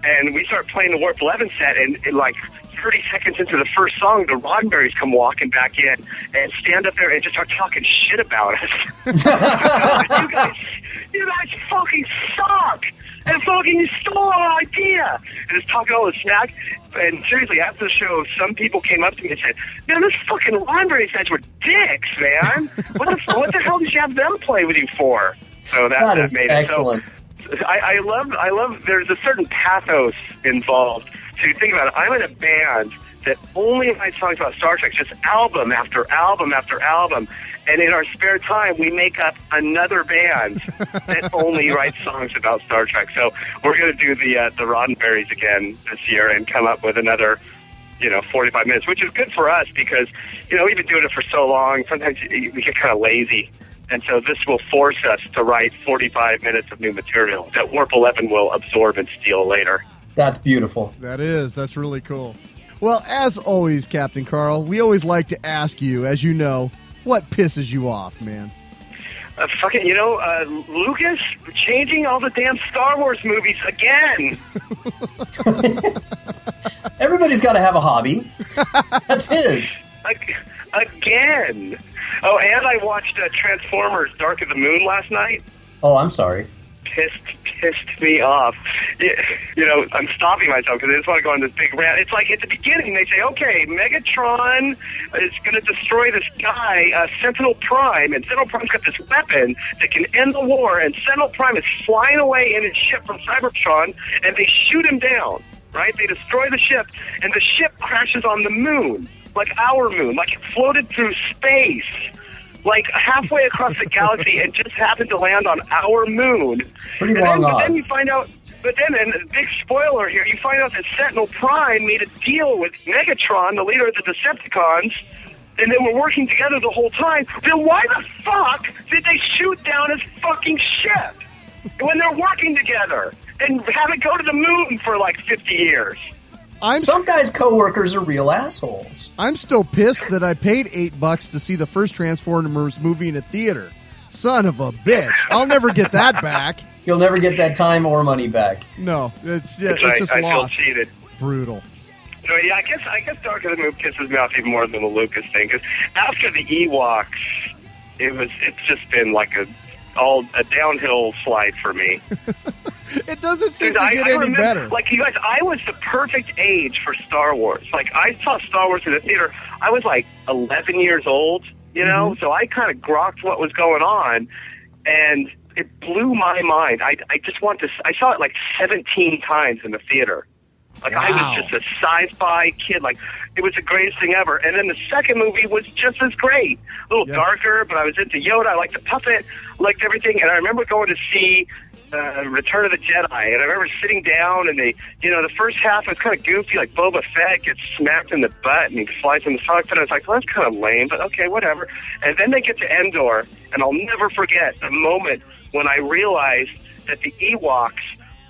and we start playing the Warp Eleven set, and, and like 30 seconds into the first song, the Roddenberries come walking back in and stand up there and just start talking shit about us. (laughs) you guys, you guys fucking suck. And fucking you stole our idea. And just talking all the smack. And seriously, after the show, some people came up to me and said, "Man, this fucking Roddenberry guys were dicks, man. What the what the hell did you have them play with you for?" So that, That that is made excellent. it. So I, I love I love. There's a certain pathos involved. So you think about it. I'm in a band that only writes songs about Star Trek, just album after album after album. And in our spare time, we make up another band (laughs) that only writes songs about Star Trek. So we're going to do the uh, the Roddenberries again this year and come up with another, you know, 45 minutes, which is good for us because, you know, we've been doing it for so long. Sometimes we get kind of lazy. And so this will force us to write 45 minutes of new material that Warp 11 will absorb and steal later. That's beautiful. That is. That's really cool. Well, as always, Captain Karl, we always like to ask you, as you know, what pisses you off, man. Uh, fucking, you know, uh, Lucas changing all the damn Star Wars movies again. (laughs) Everybody's got to have a hobby. (laughs) That's his. Again. Oh, and I watched uh, Transformers: Dark of the Moon last night. Oh, I'm sorry. Pissed, pissed me off. You know, I'm stopping myself because I just want to go on this big rant. It's like at the beginning they say, "Okay, Megatron is going to destroy this guy, uh, Sentinel Prime, and Sentinel Prime's got this weapon that can end the war." And Sentinel Prime is flying away in his ship from Cybertron, and they shoot him down. Right? They destroy the ship, and the ship crashes on the moon, like our moon, like it floated through space like halfway across the galaxy and just happened to land on our moon. Pretty and long then, But then you find out, but then, and a big spoiler here, you find out that Sentinel Prime made a deal with Megatron, the leader of the Decepticons, and they were working together the whole time. Then why the fuck did they shoot down his fucking ship when they're working together and have it go to the moon for like 50 years? I'm Some guys' coworkers are real assholes. I'm still pissed that I paid eight bucks to see the first Transformers movie in a theater. Son of a bitch! I'll never get that back. You'll never get that time or money back. No, it's yeah, It's it's like, just I feel lost. cheated. Brutal. No, yeah, I guess I guess Dark of the Moon pisses me off even more than the Lucas thing because after the Ewoks, it was it's just been like a all a downhill slide for me. (laughs) It doesn't seem to I, get I any remember, better. Like you guys, I was the perfect age for Star Wars. Like I saw Star Wars in the theater. I was like 11 years old, you know, Mm-hmm. so I kind of grokked what was going on, and it blew my mind. I I just want to. I saw it like 17 times in the theater. Like I was just a sci-fi kid. Like it was the greatest thing ever. And then the second movie was just as great. A little Yeah. darker, but I was into Yoda. I liked the puppet. Liked everything. And I remember going to see uh, Return of the Jedi, and I remember sitting down, and they, you know, the first half was kind of goofy, like Boba Fett gets smacked in the butt and he flies in the cockpit. And I was like, well, that's kind of lame, but okay, whatever. And then they get to Endor, and I'll never forget the moment when I realized that the Ewoks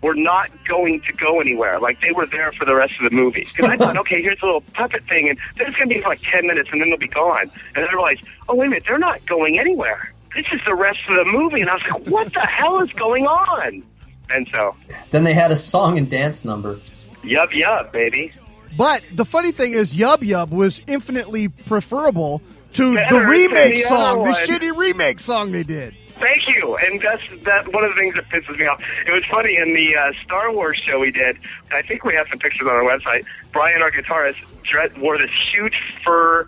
were not going to go anywhere. Like they were there for the rest of the movie. Because I thought, (laughs) okay, here's a little puppet thing, and then it's going to be for like 10 minutes, and then they'll be gone. And then I realized, oh, wait a minute, they're not going anywhere. This is the rest of the movie. And I was like, what the hell is going on? And so, Then they had a song and dance number. yub yub, baby. But the funny thing is, Yub Yub was infinitely preferable to Better the remake the song, other the shitty remake song they did. You. And that's that. One of the things that pisses me off. It was funny in the uh, Star Wars show we did. I think we have some pictures on our website. Brian, our guitarist, wore this huge fur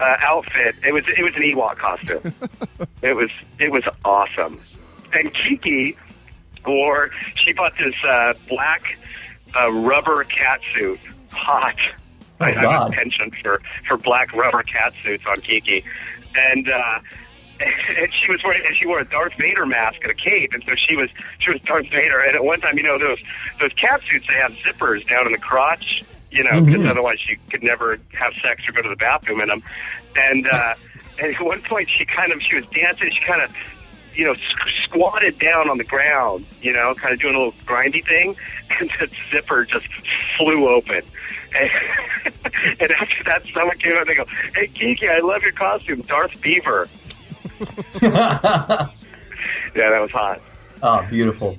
uh, outfit. It was it was an Ewok costume. (laughs) it was it was awesome. And Kiki wore she bought this uh, black uh, rubber cat suit. Hot. I, I God. a penchant for for black rubber cat suits on Kiki, and. uh (laughs) and she was wearing and she wore a Darth Vader mask and a cape, and so she was she was Darth Vader. And at one time, you know, those those cat suits they have zippers down in the crotch, you know, because Mhm. otherwise you could never have sex or go to the bathroom in them. And uh, (laughs) and at one point, she kind of she was dancing. She kind of you know squ- squatted down on the ground, you know, kind of doing a little grindy thing, (laughs) and the zipper just flew open. And, and after that, someone came up and they go, "Hey, Kiki, I love your costume, Darth Beaver." (laughs) Yeah, that was hot. Oh, beautiful.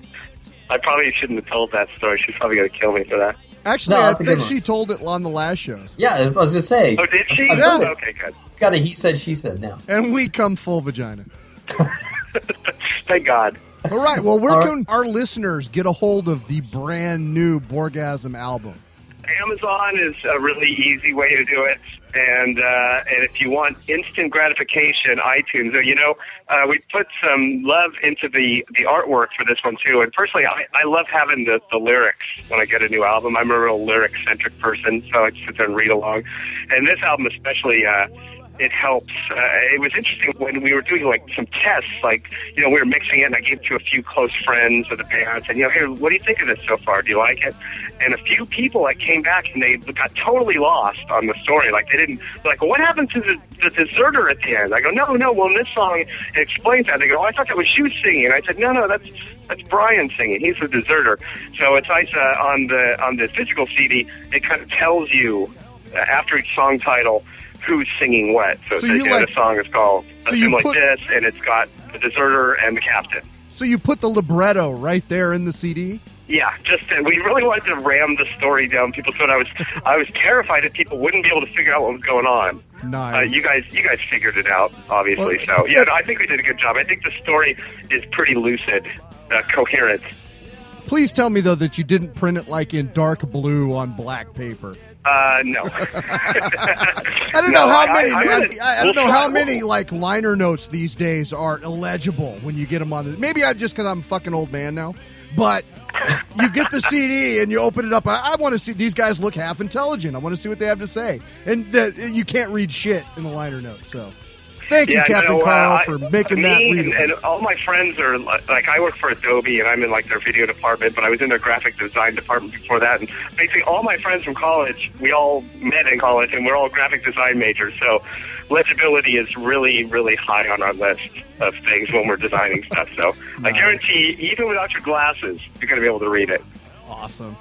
I probably shouldn't have told that story. She's probably going to kill me for that. Actually, No, I that's good think she told it on the last shows. Yeah, I was gonna say. Oh, did she? Yeah. Okay, good. Got a he said she said now. And we come full vagina. (laughs) Thank God. All right. Well, where can our listeners get a hold of the brand new Borgasm album? Amazon is a really easy way to do it, and uh, and if you want instant gratification, iTunes. uh, You know, uh, we put some love into the the artwork for this one too. And personally, I, I love having the the lyrics when I get a new album. I'm a real lyric centric person, so I just sit there and read along. And this album especially. Uh, it helps. Uh, it was interesting when we were doing like some tests, like you know we were mixing it, and I gave it to a few close friends of the band, and you know, here, what do you think of this so far? Do you like it? And a few people like came back and they got totally lost on the story. Like they didn't like, well, what happened to the, the deserter at the end? I go, no, no. Well, in this song it explains that. They go, oh, I thought that was you singing. And I said, no, no, that's that's Brian singing. He's the deserter. So it's nice uh, on the on the physical CD. It kind of tells you uh, after each song title who's singing what. So, So you like- the song is called so a you thing like this, and it's got the deserter and the captain. So you put the libretto right there in the CD. Yeah, just uh, we really wanted to ram the story down people's throat. I was (laughs) I was terrified that people wouldn't be able to figure out what was going on. Nice. Uh, you guys, you guys figured it out, obviously. Well, so yeah, no, I think we did a good job. I think the story is pretty lucid, uh, coherent. Please tell me though that you didn't print it like in dark blue on black paper. Uh, no. (laughs) (laughs) I don't No, know how I- many, I- man. gonna- I, I don't we'll know how try- many like liner notes these days are illegible when you get them on. The, maybe I just because I'm a fucking old man now, but you get the CD and you open it up. I, I want to see these guys look half intelligent. I want to see what they have to say, and that you can't read shit in the liner notes. So, thank you, Captain no, uh, Karl, I- for making me that and, readable. and all my friends are like I work for Adobe and I'm in like their video department, but I was in their graphic design department before that. And basically, all my friends from college, we all met in college, and we're all graphic design majors. So legibility is really, really high on our list of things when we're designing stuff. So I guarantee, even without your glasses, you're going to be able to read it. Awesome.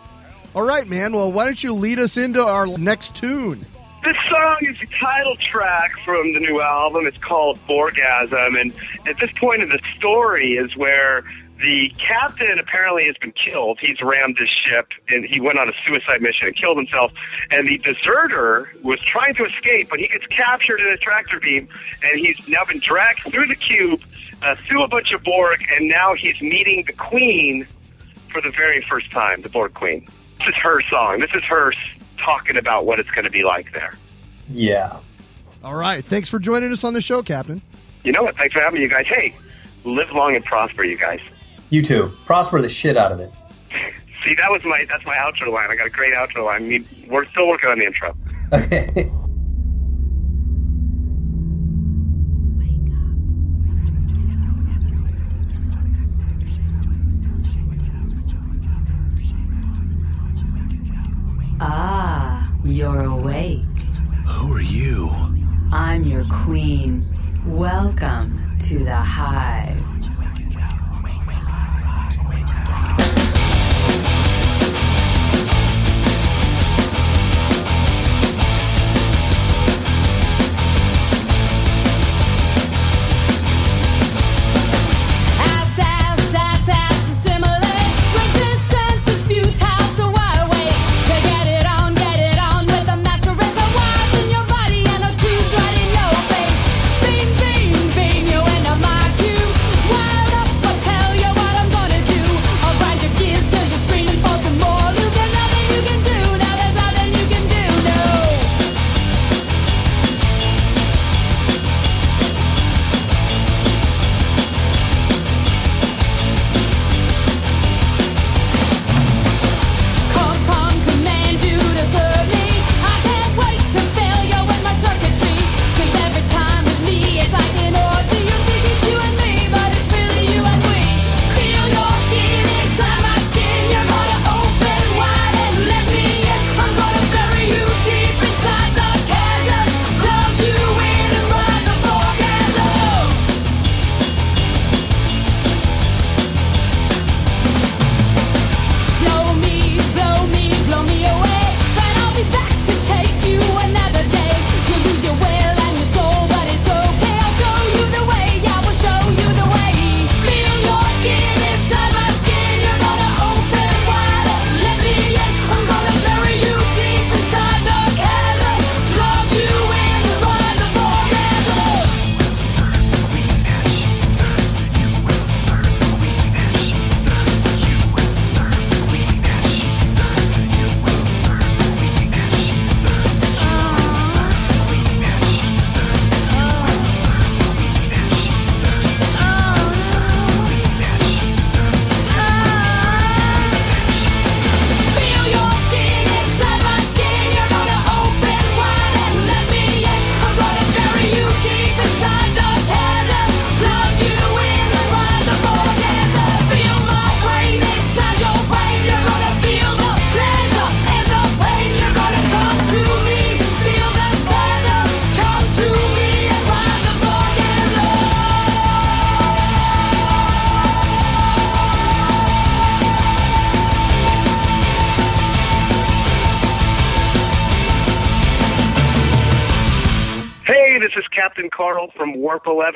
All right, man. Well, why don't you lead us into our next tune? This song is the title track from the new album. It's called Borgasm, and at this point in the story is where the captain apparently has been killed. He's rammed his ship, and he went on a suicide mission and killed himself. And the deserter was trying to escape, but he gets captured in a tractor beam, and he's now been dragged through the cube, uh, through a bunch of Borg, and now he's meeting the Queen for the very first time, the Borg Queen. This is her song. This is her talking about what it's going to be like there. Yeah. All right. Thanks for joining us on the show, Captain. You know what? Thanks for having me, you guys. Hey, live long and prosper, you guys. You too. Prosper the shit out of it. (laughs) See, that was my that's my outro line. I got a great outro line. We're still working on the intro. Okay. (laughs) Ah, you're awake. Who are you? I'm your queen. Welcome to the hive.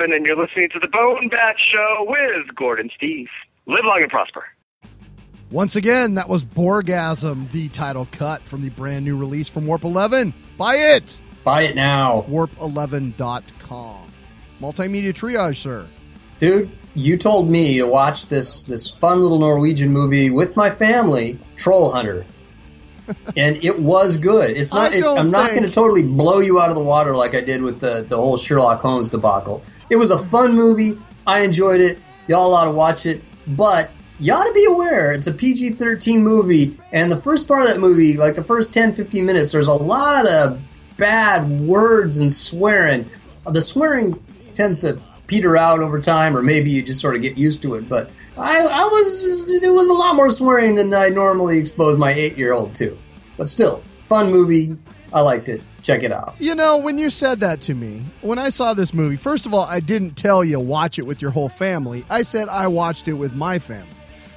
Warp 11, and you're listening to the Bone Bat Show with Gordon Steve. Live long and prosper. Once again, that was Borgasm, the title cut from the brand new release from Warp 11. Buy it! Buy it now. Warp11.com. Multimedia triage, sir. Dude, you told me to watch this this fun little Norwegian movie with my family, Troll Hunter. (laughs) and it was good. It's not. It, I'm not going to totally blow you out of the water like I did with the the whole Sherlock Holmes debacle. It was a fun movie. I enjoyed it. Y'all ought to watch it. But you ought to be aware it's a PG-13 movie, and the first part of that movie, like the first 10, 15 minutes, there's a lot of bad words and swearing. The swearing tends to peter out over time, or maybe you just sort of get used to it. But I, I was it was a lot more swearing than I normally expose my eight year old to. But still, fun movie. I liked it. Check it out. You know, when you said that to me, when I saw this movie, first of all, I didn't tell you watch it with your whole family. I said I watched it with my family.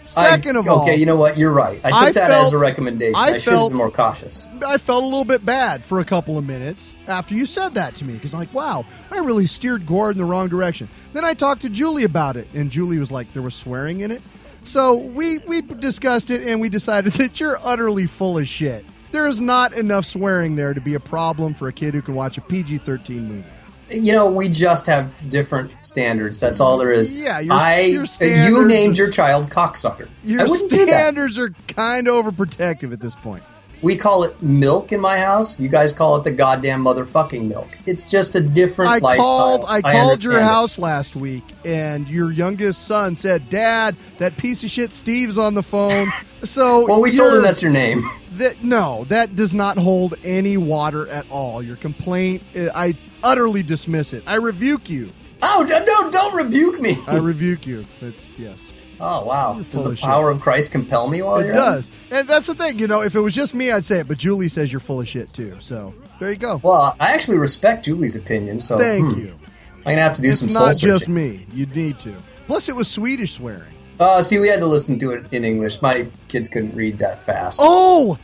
Second I- of all, okay, you know what? You're right. I took I that felt- as a recommendation. I, I should have been more cautious. I felt a little bit bad for a couple of minutes after you said that to me because I'm like, wow, I really steered Gordon the wrong direction. Then I talked to Julie about it, and Julie was like, there was swearing in it. So we we discussed it, and we decided (laughs) that you're utterly full of shit. There is not enough swearing there to be a problem for a kid who can watch a PG-13 movie. You know, we just have different standards. That's all there is. Yeah, your- I uh, your you named is- your child cocksucker. Your I wouldn't do that. standards are kind of overprotective at this point. We call it milk in my house. You guys call it the goddamn motherfucking milk. It's just a different I lifestyle. called. I called your it. house last week, and your youngest son said, "Dad, that piece of shit Steve's on the phone." (laughs) So Well, we told him that's your name. That no, that does not hold any water at all. Your complaint, uh, I utterly dismiss it. I rebuke you. Oh, don't don't, don't rebuke me. I rebuke you. It's yes. Oh wow! Does the of shit. power of Christ compel me while it you're at does, and that's the thing. You know, if it was just me, I'd say it, but Julie says you're full of shit too. So there you go. Well, I actually respect Julie's opinion, so Thank hmm. you. I'm gonna have to do it's some soul not just me. You'd need to. Plus, it was Swedish swearing. Uh, see, we had to listen to it in English. My kids couldn't read that fast. Oh,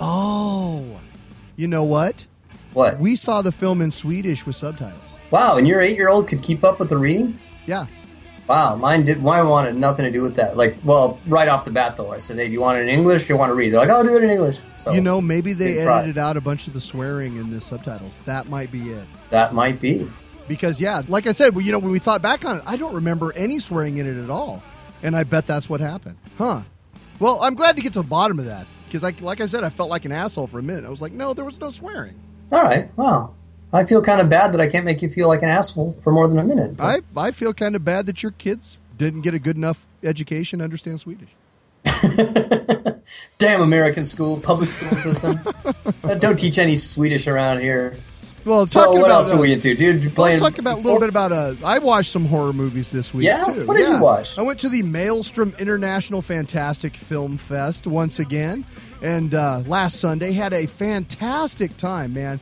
oh. You know what? What? We saw the film in Swedish with subtitles. Wow, and your eight-year-old could keep up with the reading. Yeah. Wow, mine did. Mine wanted nothing to do with that. Like, well, right off the bat, though, I said, "Hey, do you want it in English? Do you want to read?" They're like, "I'll do it in English." So you know, maybe they didn't try. edited out a bunch of the swearing in the subtitles. That might be it. that might be. Because yeah, like I said, well, you know, when we thought back on it, I don't remember any swearing in it at all, and I bet that's what happened. Huh? Well, I'm glad to get to the bottom of that because, I, like I said, I felt like an asshole for a minute. I was like, no, there was no swearing. All right. Wow. I feel kind of bad that I can't make you feel like an asshole for more than a minute. I I feel kind of bad that your kids didn't get a good enough education to understand Swedish. (laughs) Damn American school, public school system. Uh, (laughs) Don't teach any Swedish around here. Well, so what about, else uh, are we into, dude? You Let's playing? talk about a little bit about. Uh, I watched some horror movies this week. Yeah? too. What did you watch? I went to the Maelstrom International Fantastic Film Fest once again, and uh, last Sunday had a fantastic time, man.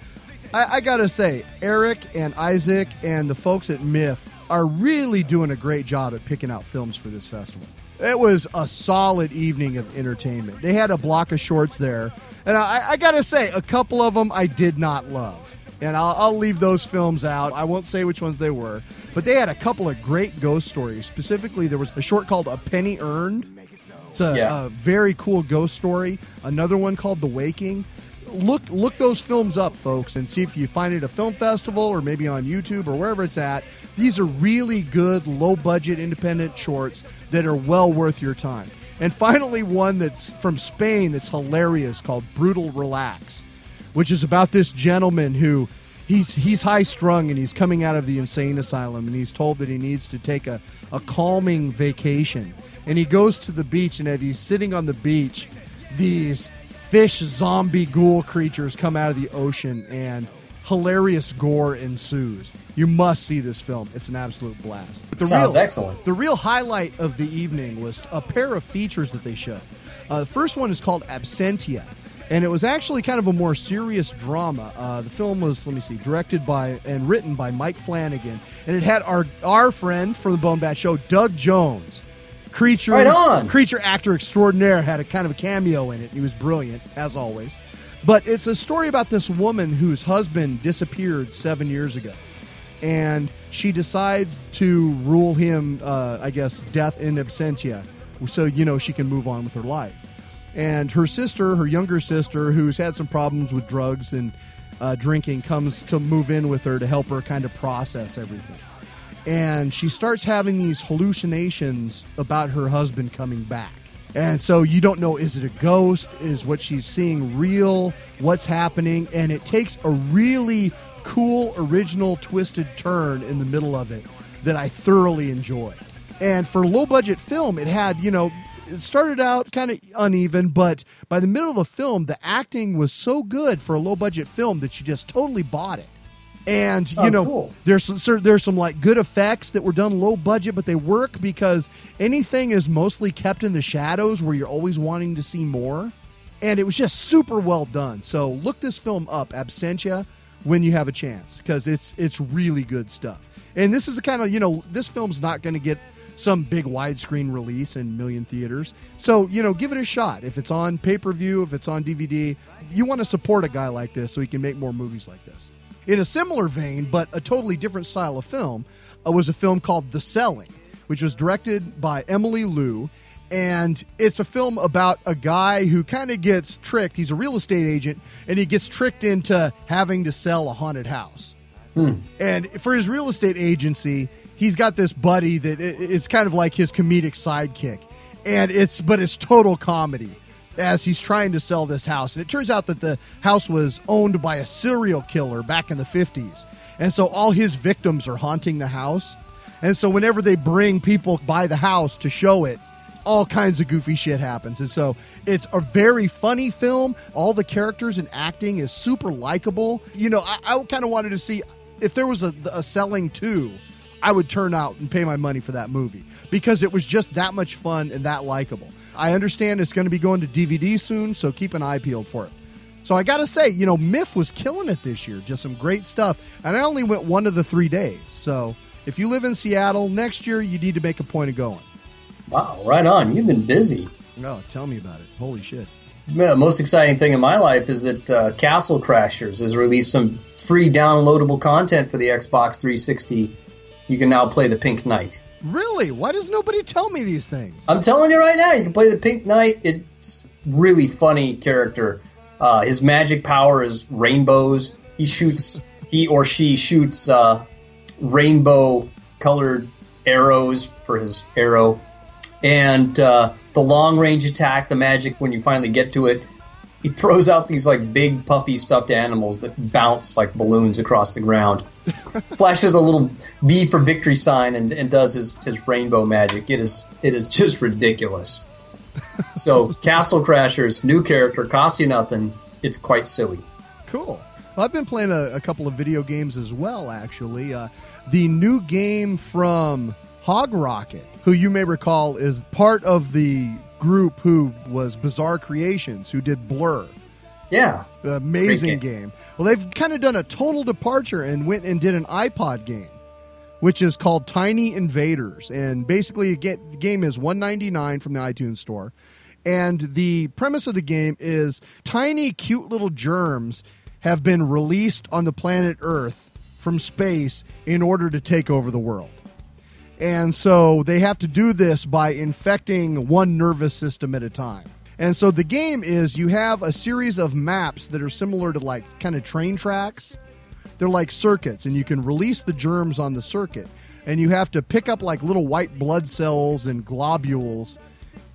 I, I gotta say, Eric and Isaac and the folks at MIF are really doing a great job at picking out films for this festival. It was a solid evening of entertainment. They had a block of shorts there, and I, I gotta say, a couple of them I did not love and I'll, I'll leave those films out. I won't say which ones they were, but they had a couple of great ghost stories. Specifically, there was a short called A Penny Earned. It's a, Yeah. a very cool ghost story. Another one called The Waking. Look look those films up, folks, and see if you find it a film festival or maybe on YouTube or wherever it's at. These are really good, low budget, independent shorts that are well worth your time. And finally, one that's from Spain that's hilarious called Brutal Relax which is about this gentleman who he's he's high strung and he's coming out of the insane asylum and he's told that he needs to take a, a calming vacation and he goes to the beach and as he's sitting on the beach these fish zombie ghoul creatures come out of the ocean and hilarious gore ensues you must see this film it's an absolute blast But Sounds real, excellent. the real highlight of the evening was a pair of features that they showed. Uh, the first one is called Absentia, and it was actually kind of a more serious drama. Uh, the film was, let me see, directed by and written by Mike Flanagan, and it had our our friend from the Bone Bat Show, Doug Jones. Creature, Right on. creature actor extraordinaire, had a kind of a cameo in it. He was brilliant, as always. But it's a story about this woman whose husband disappeared seven years ago and she decides to rule him, uh, I guess, death in absentia, so you know she can move on with her life. And her sister, her younger sister, who's had some problems with drugs and uh, drinking, comes to move in with her to help her kind of process everything. And she starts having these hallucinations about her husband coming back. And so you don't know is it a ghost? Is what she's seeing real? What's happening? And it takes a really cool, original, twisted turn in the middle of it that I thoroughly enjoyed. And for low budget film, it had, you know, it started out kind of uneven, but by the middle of the film, the acting was so good for a low budget film that you just totally bought it. And you know, cool. there's some, there's some like good effects that were done low budget, but they work because anything is mostly kept in the shadows where you're always wanting to see more. And it was just super well done. So look this film up, Absentia, when you have a chance because it's it's really good stuff. And this is the kind of you know this film's not going to get some big widescreen release in million theaters. So you know give it a shot. If it's on pay per view, if it's on DVD, you want to support a guy like this so he can make more movies like this. In a similar vein, but a totally different style of film, uh, was a film called The Selling, which was directed by Emily Lou. And it's a film about a guy who kind of gets tricked. He's a real estate agent, and he gets tricked into having to sell a haunted house. And for his real estate agency, he's got this buddy that it's kind of like his comedic sidekick. And it's but it's total comedy as he's trying to sell this house. And it turns out that the house was owned by a serial killer back in the 50s. And so all his victims are haunting the house. And so whenever they bring people by the house to show it, all kinds of goofy shit happens. And so it's a very funny film. All the characters and acting is super likable. You know, I, I kind of wanted to see if there was a, a selling two. I would turn out and pay my money for that movie because it was just that much fun and that likable. I understand it's going to be going to DVD soon, so keep an eye peeled for it. So I got to say, you know, Miff was killing it this year. Just some great stuff. And I only went one of the three days. So if you live in Seattle, next year you need to make a point of going. Wow, right on. You've been busy. Oh, tell me about it. Holy shit. Yeah, The most exciting thing in my life is that uh, Castle Crashers has released some free downloadable content for the Xbox 360. You can now play the Pink Knight. Really? Why does nobody tell me these things? I'm telling you right now, you can play the Pink Knight. It's really funny character. Uh, his magic power is rainbows. He shoots, he or she shoots uh, rainbow colored arrows for his arrow. And uh, the long range attack, the magic, when you finally get to it, he throws out these like big puffy stuffed animals that bounce like balloons across the ground. Flashes a little V for victory sign and, and does his, his rainbow magic. It is it is just ridiculous. So Castle Crashers, new character, costs you nothing. It's quite silly. Cool. Well, I've been playing a, a couple of video games as well, actually. Uh, the new game from Hogrocket, who you may recall is part of the group who was Bizarre Creations, who did Blur. Yeah. Amazing game. game. Well, they've kind of done a total departure and went and did an iPod game, which is called Tiny Invaders. And basically, the game is 199 from the iTunes store. And the premise of the game is tiny, cute little germs have been released on the planet Earth from space in order to take over the world. And so they have to do this by infecting one nervous system at a time. And so the game is you have a series of maps that are similar to like kind of train tracks. They're like circuits, and you can release the germs on the circuit. And you have to pick up like little white blood cells and globules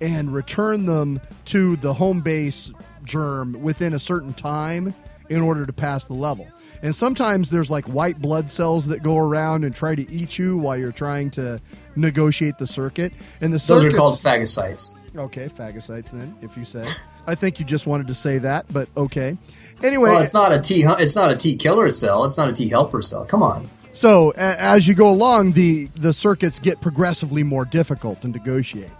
and return them to the home base germ within a certain time in order to pass the level. And sometimes there's like white blood cells that go around and try to eat you while you're trying to negotiate the circuit. And the Those are called phagocytes. Okay, phagocytes then, if you say. I think you just wanted to say that, but okay. Anyway, well, it's not a T. It's not a T killer cell. It's not a T helper cell. Come on. So a- as you go along, the the circuits get progressively more difficult to negotiate,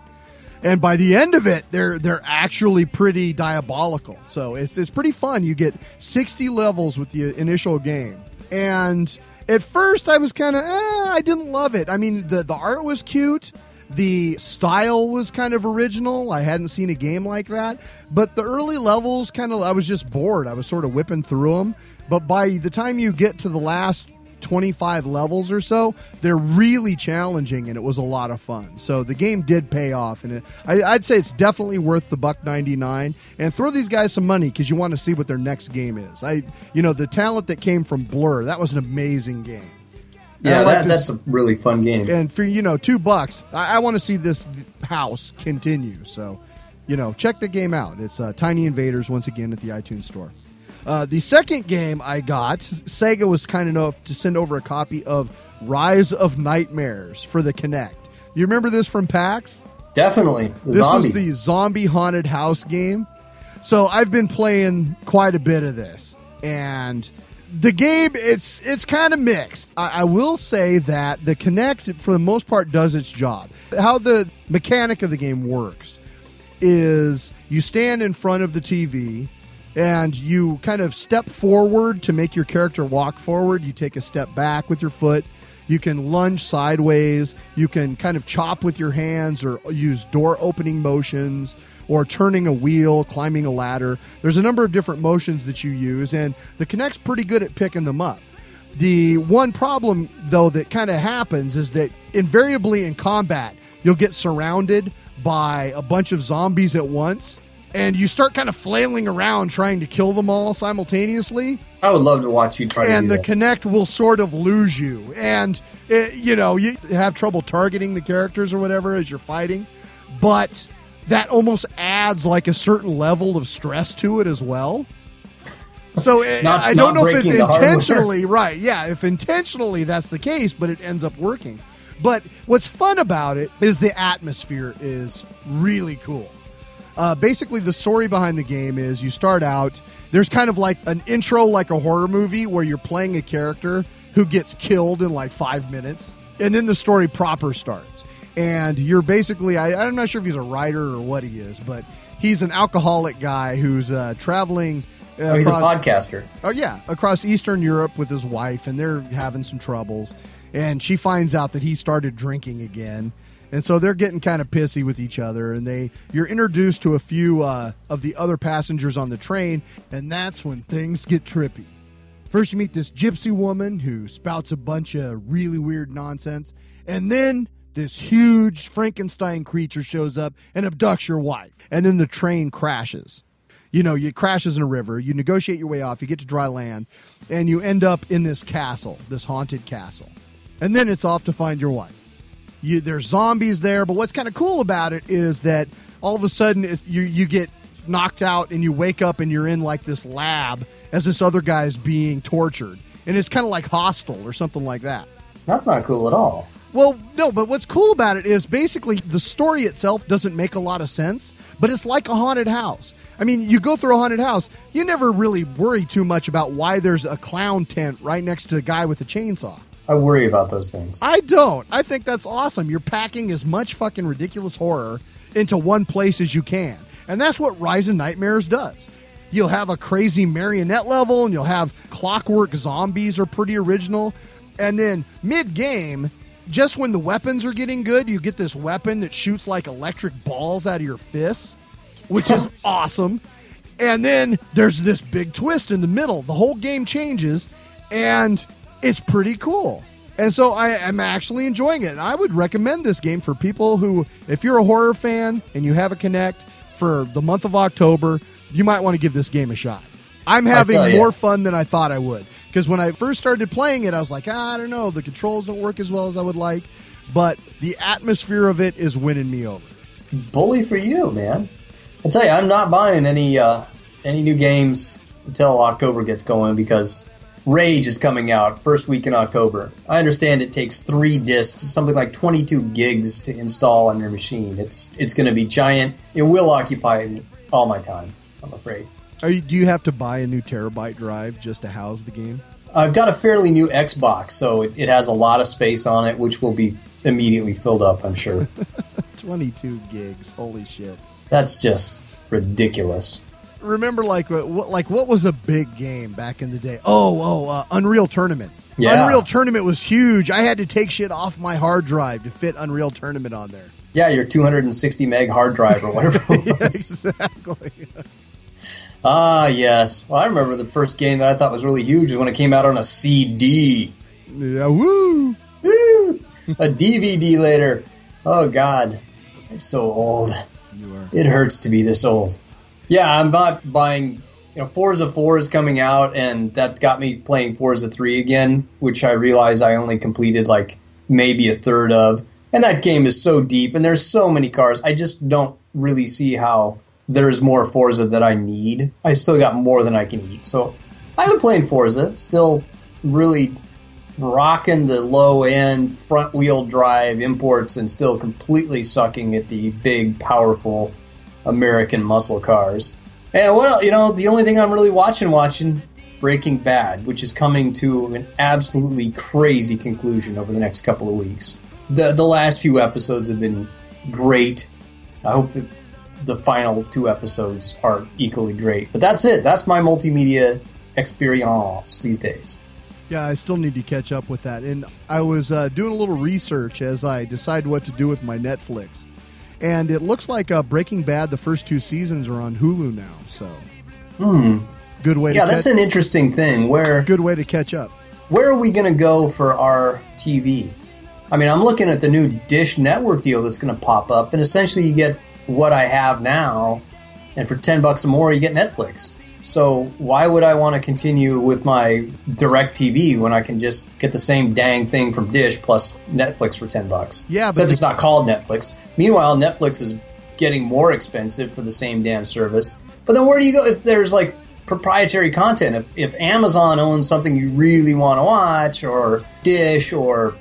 and by the end of it, they're they're actually pretty diabolical. So it's it's pretty fun. You get sixty levels with the initial game, and at first I was kind of eh, I didn't love it. I mean the the art was cute. The style was kind of original. I hadn't seen a game like that. But the early levels, kind of, I was just bored. I was sort of whipping through them. But by the time you get to the last 25 levels or so, they're really challenging and it was a lot of fun. So the game did pay off. And it, I, I'd say it's definitely worth the buck 99. And throw these guys some money because you want to see what their next game is. I, You know, the talent that came from Blur, that was an amazing game. Yeah, I like that's a really fun game. and for you know two bucks i, I want to see this house continue so you know check the game out it's uh, tiny invaders once again at the itunes store uh, the second game i got sega was kind enough to send over a copy of rise of nightmares for the Kinect. you remember this from pax Definitely the this zombies. was the zombie haunted house game. So I've been playing quite a bit of this, and the game it's it's kind of mixed. I, I will say that the Kinect, for the most part, does its job. How the mechanic of the game works is you stand in front of the TV and you kind of step forward to make your character walk forward. You take a step back with your foot. You can lunge sideways. You can kind of chop with your hands or use door opening motions or turning a wheel, climbing a ladder. There's a number of different motions that you use, and the Kinect's pretty good at picking them up. The one problem, though, that kind of happens is that invariably in combat, you'll get surrounded by a bunch of zombies at once, and you start kind of flailing around trying to kill them all simultaneously. I would love to watch you try and the that. Kinect will sort of lose you, and it, you know you have trouble targeting the characters or whatever as you're fighting, but that almost adds like a certain level of stress to it as well. So it- Not- I don't know if it's intentionally right. Yeah, if intentionally that's the case, but it ends up working. But what's fun about it is the atmosphere is really cool. Uh, basically, the story behind the game is you start out. There's kind of like an intro, like a horror movie, where you're playing a character who gets killed in like five minutes. and then the story proper starts. And you're basically, I, I'm not sure if he's a writer or what he is, but he's an alcoholic guy who's uh, traveling. Uh, Oh, he's a podcaster. Oh yeah, across Eastern Europe with his wife, and they're having some troubles. And she finds out that he started drinking again, and so they're getting kind of pissy with each other. And they, you're introduced to a few uh, of the other passengers on the train, and that's when things get trippy. First, you meet this gypsy woman who spouts a bunch of really weird nonsense, and then this huge Frankenstein creature shows up and abducts your wife, and then the train crashes you know, it crashes in a river. You negotiate your way off. You get to dry land, and you end up in this castle, this haunted castle. And then it's off to find your wife. You, there's zombies there, but what's kind of cool about it is that all of a sudden you you get knocked out and you wake up and you're in like this lab as this other guy's being tortured, and it's kind of like Hostel or something like that. That's not cool at all. Well, no, but what's cool about it is basically the story itself doesn't make a lot of sense, but it's like a haunted house. I mean, you go through a haunted house, you never really worry too much about why there's a clown tent right next to the guy with the chainsaw. I worry about those things. I don't. I think that's awesome. You're packing as much fucking ridiculous horror into one place as you can. And that's what Rise of Nightmares does. You'll have a crazy marionette level and you'll have clockwork zombies are pretty original. And then mid game, just when the weapons are getting good, you get this weapon that shoots like electric balls out of your fists, which is (laughs) awesome. And then there's this big twist in the middle. The whole game changes and it's pretty cool. And so I am actually enjoying it. And I would recommend this game for people who, if you're a horror fan and you have a Kinect for the month of October, you might want to give this game a shot. I'm having more fun than I thought I would. Because when I first started playing it, I was like, ah, I don't know, the controls don't work as well as I would like. But the atmosphere of it is winning me over. Bully for you, man. I tell you, I'm not buying any uh, any new games until October gets going because Rage is coming out first week in October. I understand it takes three discs, something like 22 gigs to install on your machine. It's it's going to be giant. It will occupy all my time. I'm afraid. Are you, do you have to buy a new terabyte drive just to house the game? I've got a fairly new Xbox, so it, it has a lot of space on it, which will be immediately filled up. I'm sure. (laughs) 22 gigs. Holy shit. That's just ridiculous. remember like what, like what was a big game back in the day? Oh, oh, uh, Unreal Tournament. Yeah. Unreal Tournament was huge. I had to take shit off my hard drive to fit Unreal Tournament on there. Yeah, your 260 meg hard drive or whatever it (laughs) was. exactly. (laughs) Ah, yes. Well, I remember the first game that I thought was really huge is when it came out on a CD. Yeah, woo! Woo! a DVD later. Oh, God. I'm so old. You are. It hurts to be this old. Yeah, I'm not buying. You know, Forza 4 is coming out, and that got me playing Forza 3 again, which I realize I only completed like maybe a third of. And that game is so deep, and there's so many cars. I just don't really see how there's more Forza that I need. I still got more than I can eat. So I've been playing Forza, still really rocking the low end front wheel drive imports and still completely sucking at the big, powerful American muscle cars. And what? You know, the only thing I'm really watching, watching Breaking Bad, which is coming to an absolutely crazy conclusion over the next couple of weeks. The the last few episodes have been great. I hope that the final two episodes are equally great. But that's it. That's my multimedia experience these days. Yeah, I still need to catch up with that. And I was uh, doing a little research as I decide what to do with my Netflix. And it looks like uh, Breaking Bad, the first two seasons are on Hulu now. So, Hmm. good way. To Yeah, that's catch- an interesting thing. Where good way to catch up. Where are we going to go for our TV? I mean, I'm looking at the new Dish Network deal that's going to pop up, and essentially you get what I have now, and for ten bucks or more, you get Netflix. So why would I want to continue with my DirecTV when I can just get the same dang thing from Dish plus Netflix for ten bucks? Yeah, except it's not called Netflix. Meanwhile, Netflix is getting more expensive for the same damn service. But then where do you go if there's like proprietary content? If if Amazon owns something you really want to watch, or Dish, or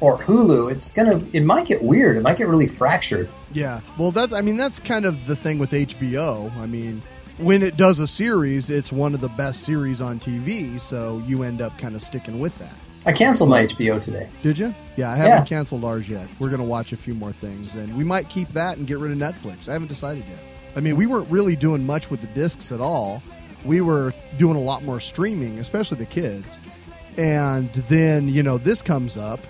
or Hulu, it's gonna it might get weird. It might get really fractured. Yeah. Well, that's I mean that's kind of the thing with HBO. I mean, when it does a series, it's one of the best series on TV, so you end up kind of sticking with that. I canceled my HBO today. Did you? Yeah, I haven't Yeah. canceled ours yet. We're going to watch a few more things, and we might keep that and get rid of Netflix. I haven't decided yet. I mean, we weren't really doing much with the discs at all. We were doing a lot more streaming, especially the kids. And then, you know, this comes up,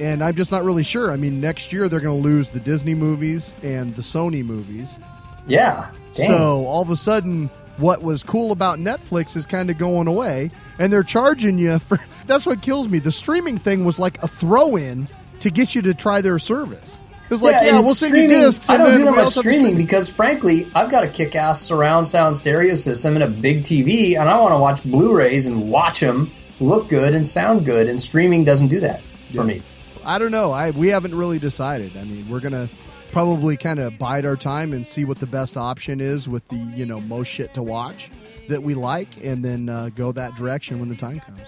and I'm just not really sure. I mean, next year they're going to lose the Disney movies and the Sony movies. Yeah. Dang. So all of a sudden, what was cool about Netflix is kind of going away, and they're charging you for. (laughs) That's what kills me. The streaming thing was like a throw-in to get you to try their service. It was like, yeah, and we'll send you streaming- discs. I don't do that much also streaming because, frankly, I've got a kick-ass surround sound stereo system and a big TV, and I want to watch Blu-rays and watch them look good and sound good. And streaming doesn't do that for me. I don't know. I we haven't really decided. I mean, we're gonna probably kind of bide our time and see what the best option is with the you know most shit to watch that we like, and then uh, go that direction when the time comes.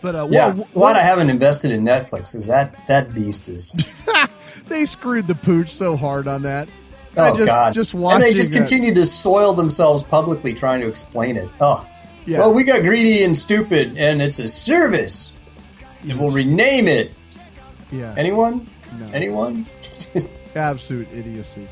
But uh, Yeah, what- glad I haven't invested in Netflix because that that beast is. (laughs) they screwed the pooch so hard on that. Oh I just, God! Just and they just it- continue to soil themselves publicly trying to explain it. Oh, Yeah. Well, we got greedy and stupid, and it's a service. And we'll rename it. Yeah. Anyone? No. Anyone? (laughs) Absolute idiocy.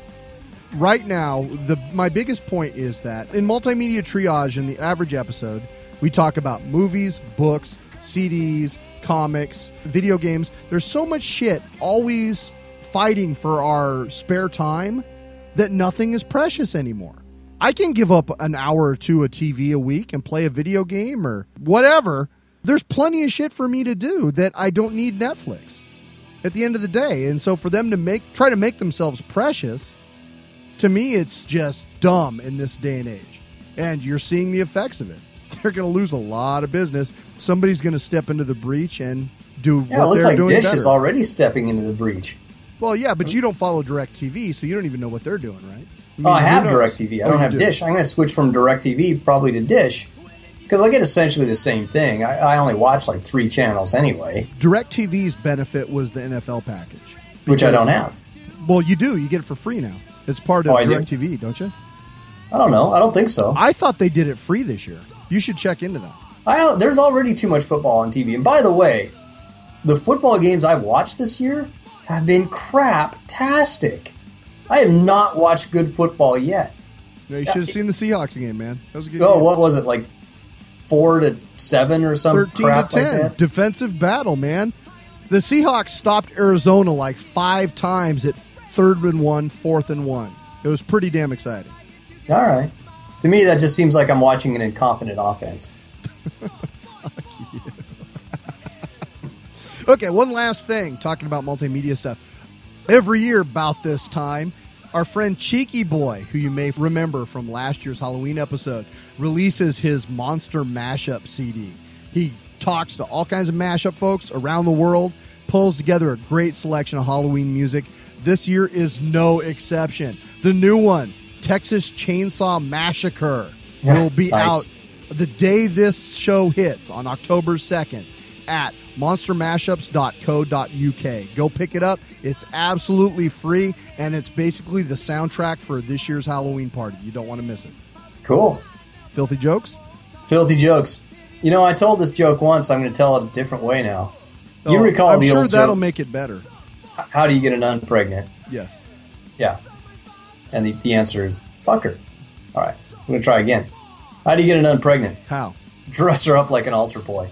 Right now, the my biggest point is that in multimedia triage in the average episode, we talk about movies, books, CDs, comics, video games. There's so much shit always fighting for our spare time that nothing is precious anymore. I can give up an hour or two of TV a week and play a video game or whatever. There's plenty of shit for me to do that I don't need Netflix at the end of the day. And so for them to make try to make themselves precious, to me it's just dumb in this day and age. And you're seeing the effects of it. (laughs) They're going to lose a lot of business. Somebody's going to step into the breach and do Yeah, it what looks they're like doing Dish better. is already stepping into the breach. well, yeah, but you don't follow DirecTV, so you don't even know what they're doing, right? oh, I mean, who have knows? DirecTV. I Oh, don't have do. Dish. I'm going to switch from DirecTV probably to Dish because I get essentially the same thing. I, I only watch like three channels anyway, DirecTV's benefit was the NFL package, which I don't have. Well, you do. You get it for free now. It's part of Oh, I do? DirecTV, don't you? I don't know. I don't think so. I thought they did it free this year. You should check into that. I, there's already too much football on TV. And by the way, the football games I've watched this year have been crap-tastic. I have not watched good football yet. Yeah, you should have seen the Seahawks game, man. That was a good Oh, game. what was it like? Four to seven or some 13 crap to 10. like that. Defensive battle, man. The Seahawks stopped Arizona like five times at third and one, fourth and one. It was pretty damn exciting. All right. To me, that just seems like I'm watching an incompetent offense. (laughs) Okay, one last thing talking about multimedia stuff. Every year, about this time, our friend Cheeky Boy, who you may remember from last year's Halloween episode, releases his Monster Mashup CD. He talks to all kinds of mashup folks around the world, pulls together a great selection of Halloween music. This year is no exception. The new one, Texas Chainsaw Massacre, will be Nice. out the day this show hits on October 2nd at monstermashups.co.uk. Go pick it up. It's absolutely free, and it's basically the soundtrack for this year's Halloween party. You don't want to miss it. Cool. Filthy jokes? Filthy jokes. You know, I told this joke once. I'm going to tell it a different way now. You Oh, recall I'm the sure old that'll joke? make it better. How do you get a nun pregnant? Yes. Yeah. And the, the answer is fuck her. All right. I'm going to try again. How do you get a nun pregnant? How? Dress her up like an altar boy.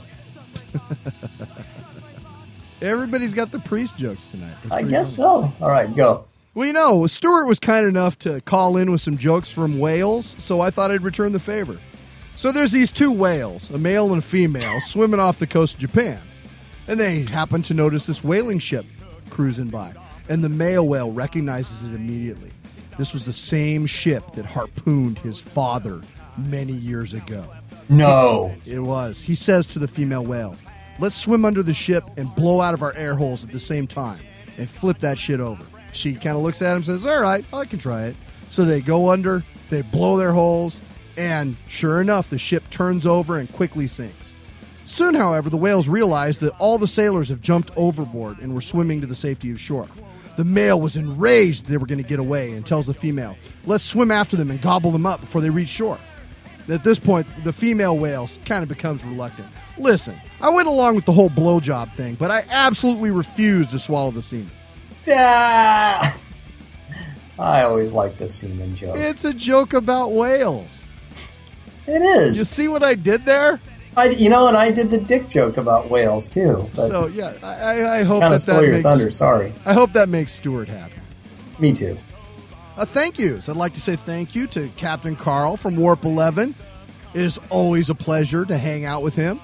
(laughs) Everybody's got the priest jokes tonight. That's I guess so. All right, go. Well, you know, Stuart was kind enough to call in with some jokes from Wales, so I thought I'd return the favor. So there's these two whales, a male and a female, (laughs) swimming off the coast of Japan. And they happen to notice this whaling ship cruising by. And the male whale recognizes it immediately. This was the same ship that harpooned his father many years ago. No. It was. He says to the female whale, Let's swim under the ship and blow out of our air holes at the same time and flip that shit over. She kind of looks at him and says, All right, I can try it. So they go under, they blow their holes, and sure enough, the ship turns over and quickly sinks. Soon, however, the whales realize that all the sailors have jumped overboard and were swimming to the safety of shore. The male was enraged they were going to get away and tells the female, Let's swim after them and gobble them up before they reach shore. At this point, the female whale kind of becomes reluctant. Listen, I went along with the whole blowjob thing, but I absolutely refuse to swallow the semen. Ah! (laughs) I always like the semen joke. It's a joke about whales. It is. You see what I did there? I, you know, and I did the dick joke about whales too. But So yeah, I, I- hope kind that of stole that your makes, thunder. Sorry. I hope that makes Stuart happy. Me too. Uh, thank yous. I'd like to say thank you to Captain Karl from Warp 11. It is always a pleasure to hang out with him.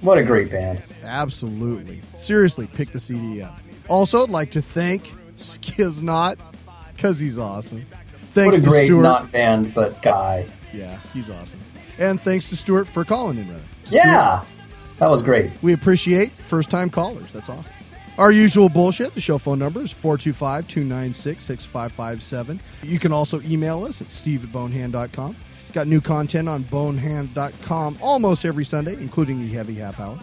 What a great band. Absolutely. Seriously, pick the CD up. Also, I'd like to thank Skiznot because he's awesome. Thanks what a great Stuart. not band, but guy. Yeah, he's awesome. And thanks to Stuart for calling in, rather. Yeah, that was great. We appreciate first time callers. That's awesome. Our usual bullshit. The show phone number is 425 296 6557. You can also email us at steve at bonehand.com. Got new content on bonehand.com almost every Sunday, including the heavy half hour.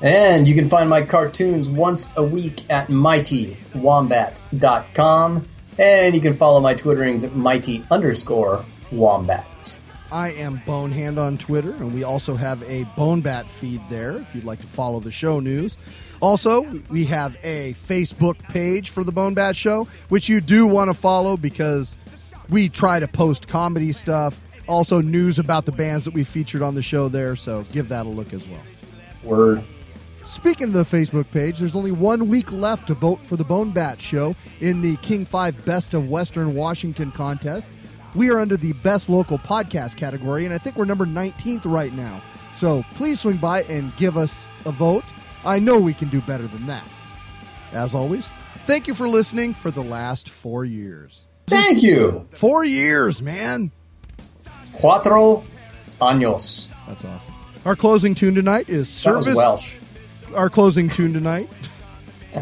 And you can find my cartoons once a week at mightywombat.com. And you can follow my Twitterings at mighty underscore wombat. I am Bonehand on Twitter, and we also have a Bonebat feed there if you'd like to follow the show news. Also, we have a Facebook page for the Bonebat Show, which you do want to follow because we try to post comedy stuff, also news about the bands that we featured on the show there, so give that a look as well. Word. Speaking of the Facebook page, there's only one week left to vote for the Bone Bat Show in the King 5 Best of Western Washington contest. We are under the Best Local Podcast category, and I think we're number 19th right now. So please swing by and give us a vote. I know we can do better than that. As always, thank you for listening for the last four years. Thank you. Four years, man. Cuatro años. That's awesome. Our closing tune tonight is That was Service. Welsh. Our closing tune tonight. (laughs)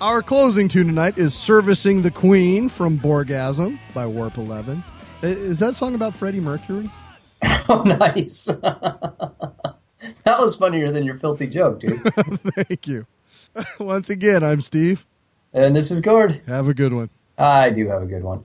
Our closing tune tonight is Servicing the Queen from Borgasm by Warp 11. Is that song about Freddie Mercury? (laughs) Oh, nice. (laughs) (laughs) that was funnier than your filthy joke, dude. (laughs) Thank you. (laughs) Once again, I'm Steve. and this is Gord. Have a good one. I do have a good one.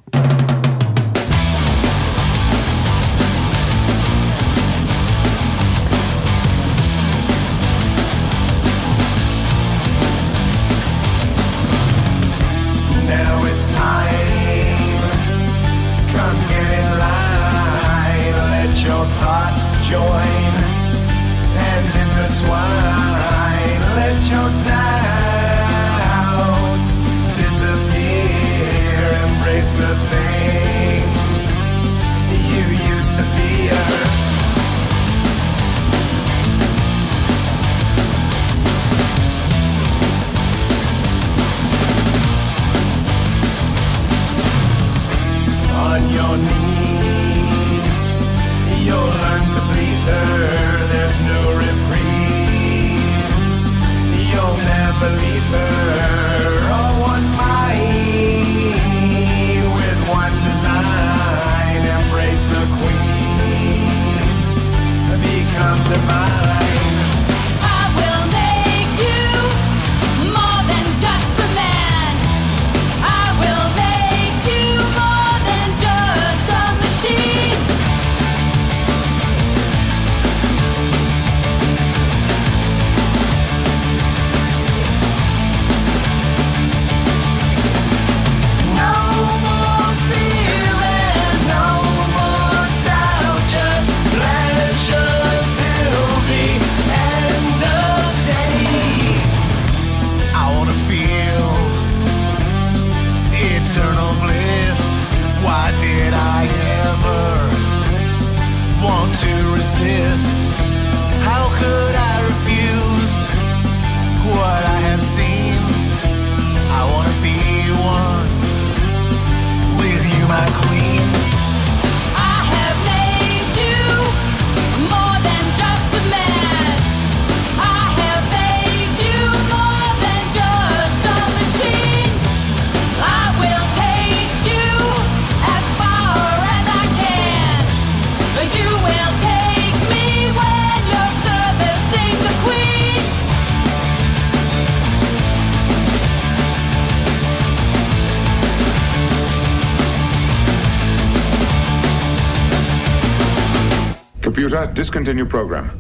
Computer, discontinue program.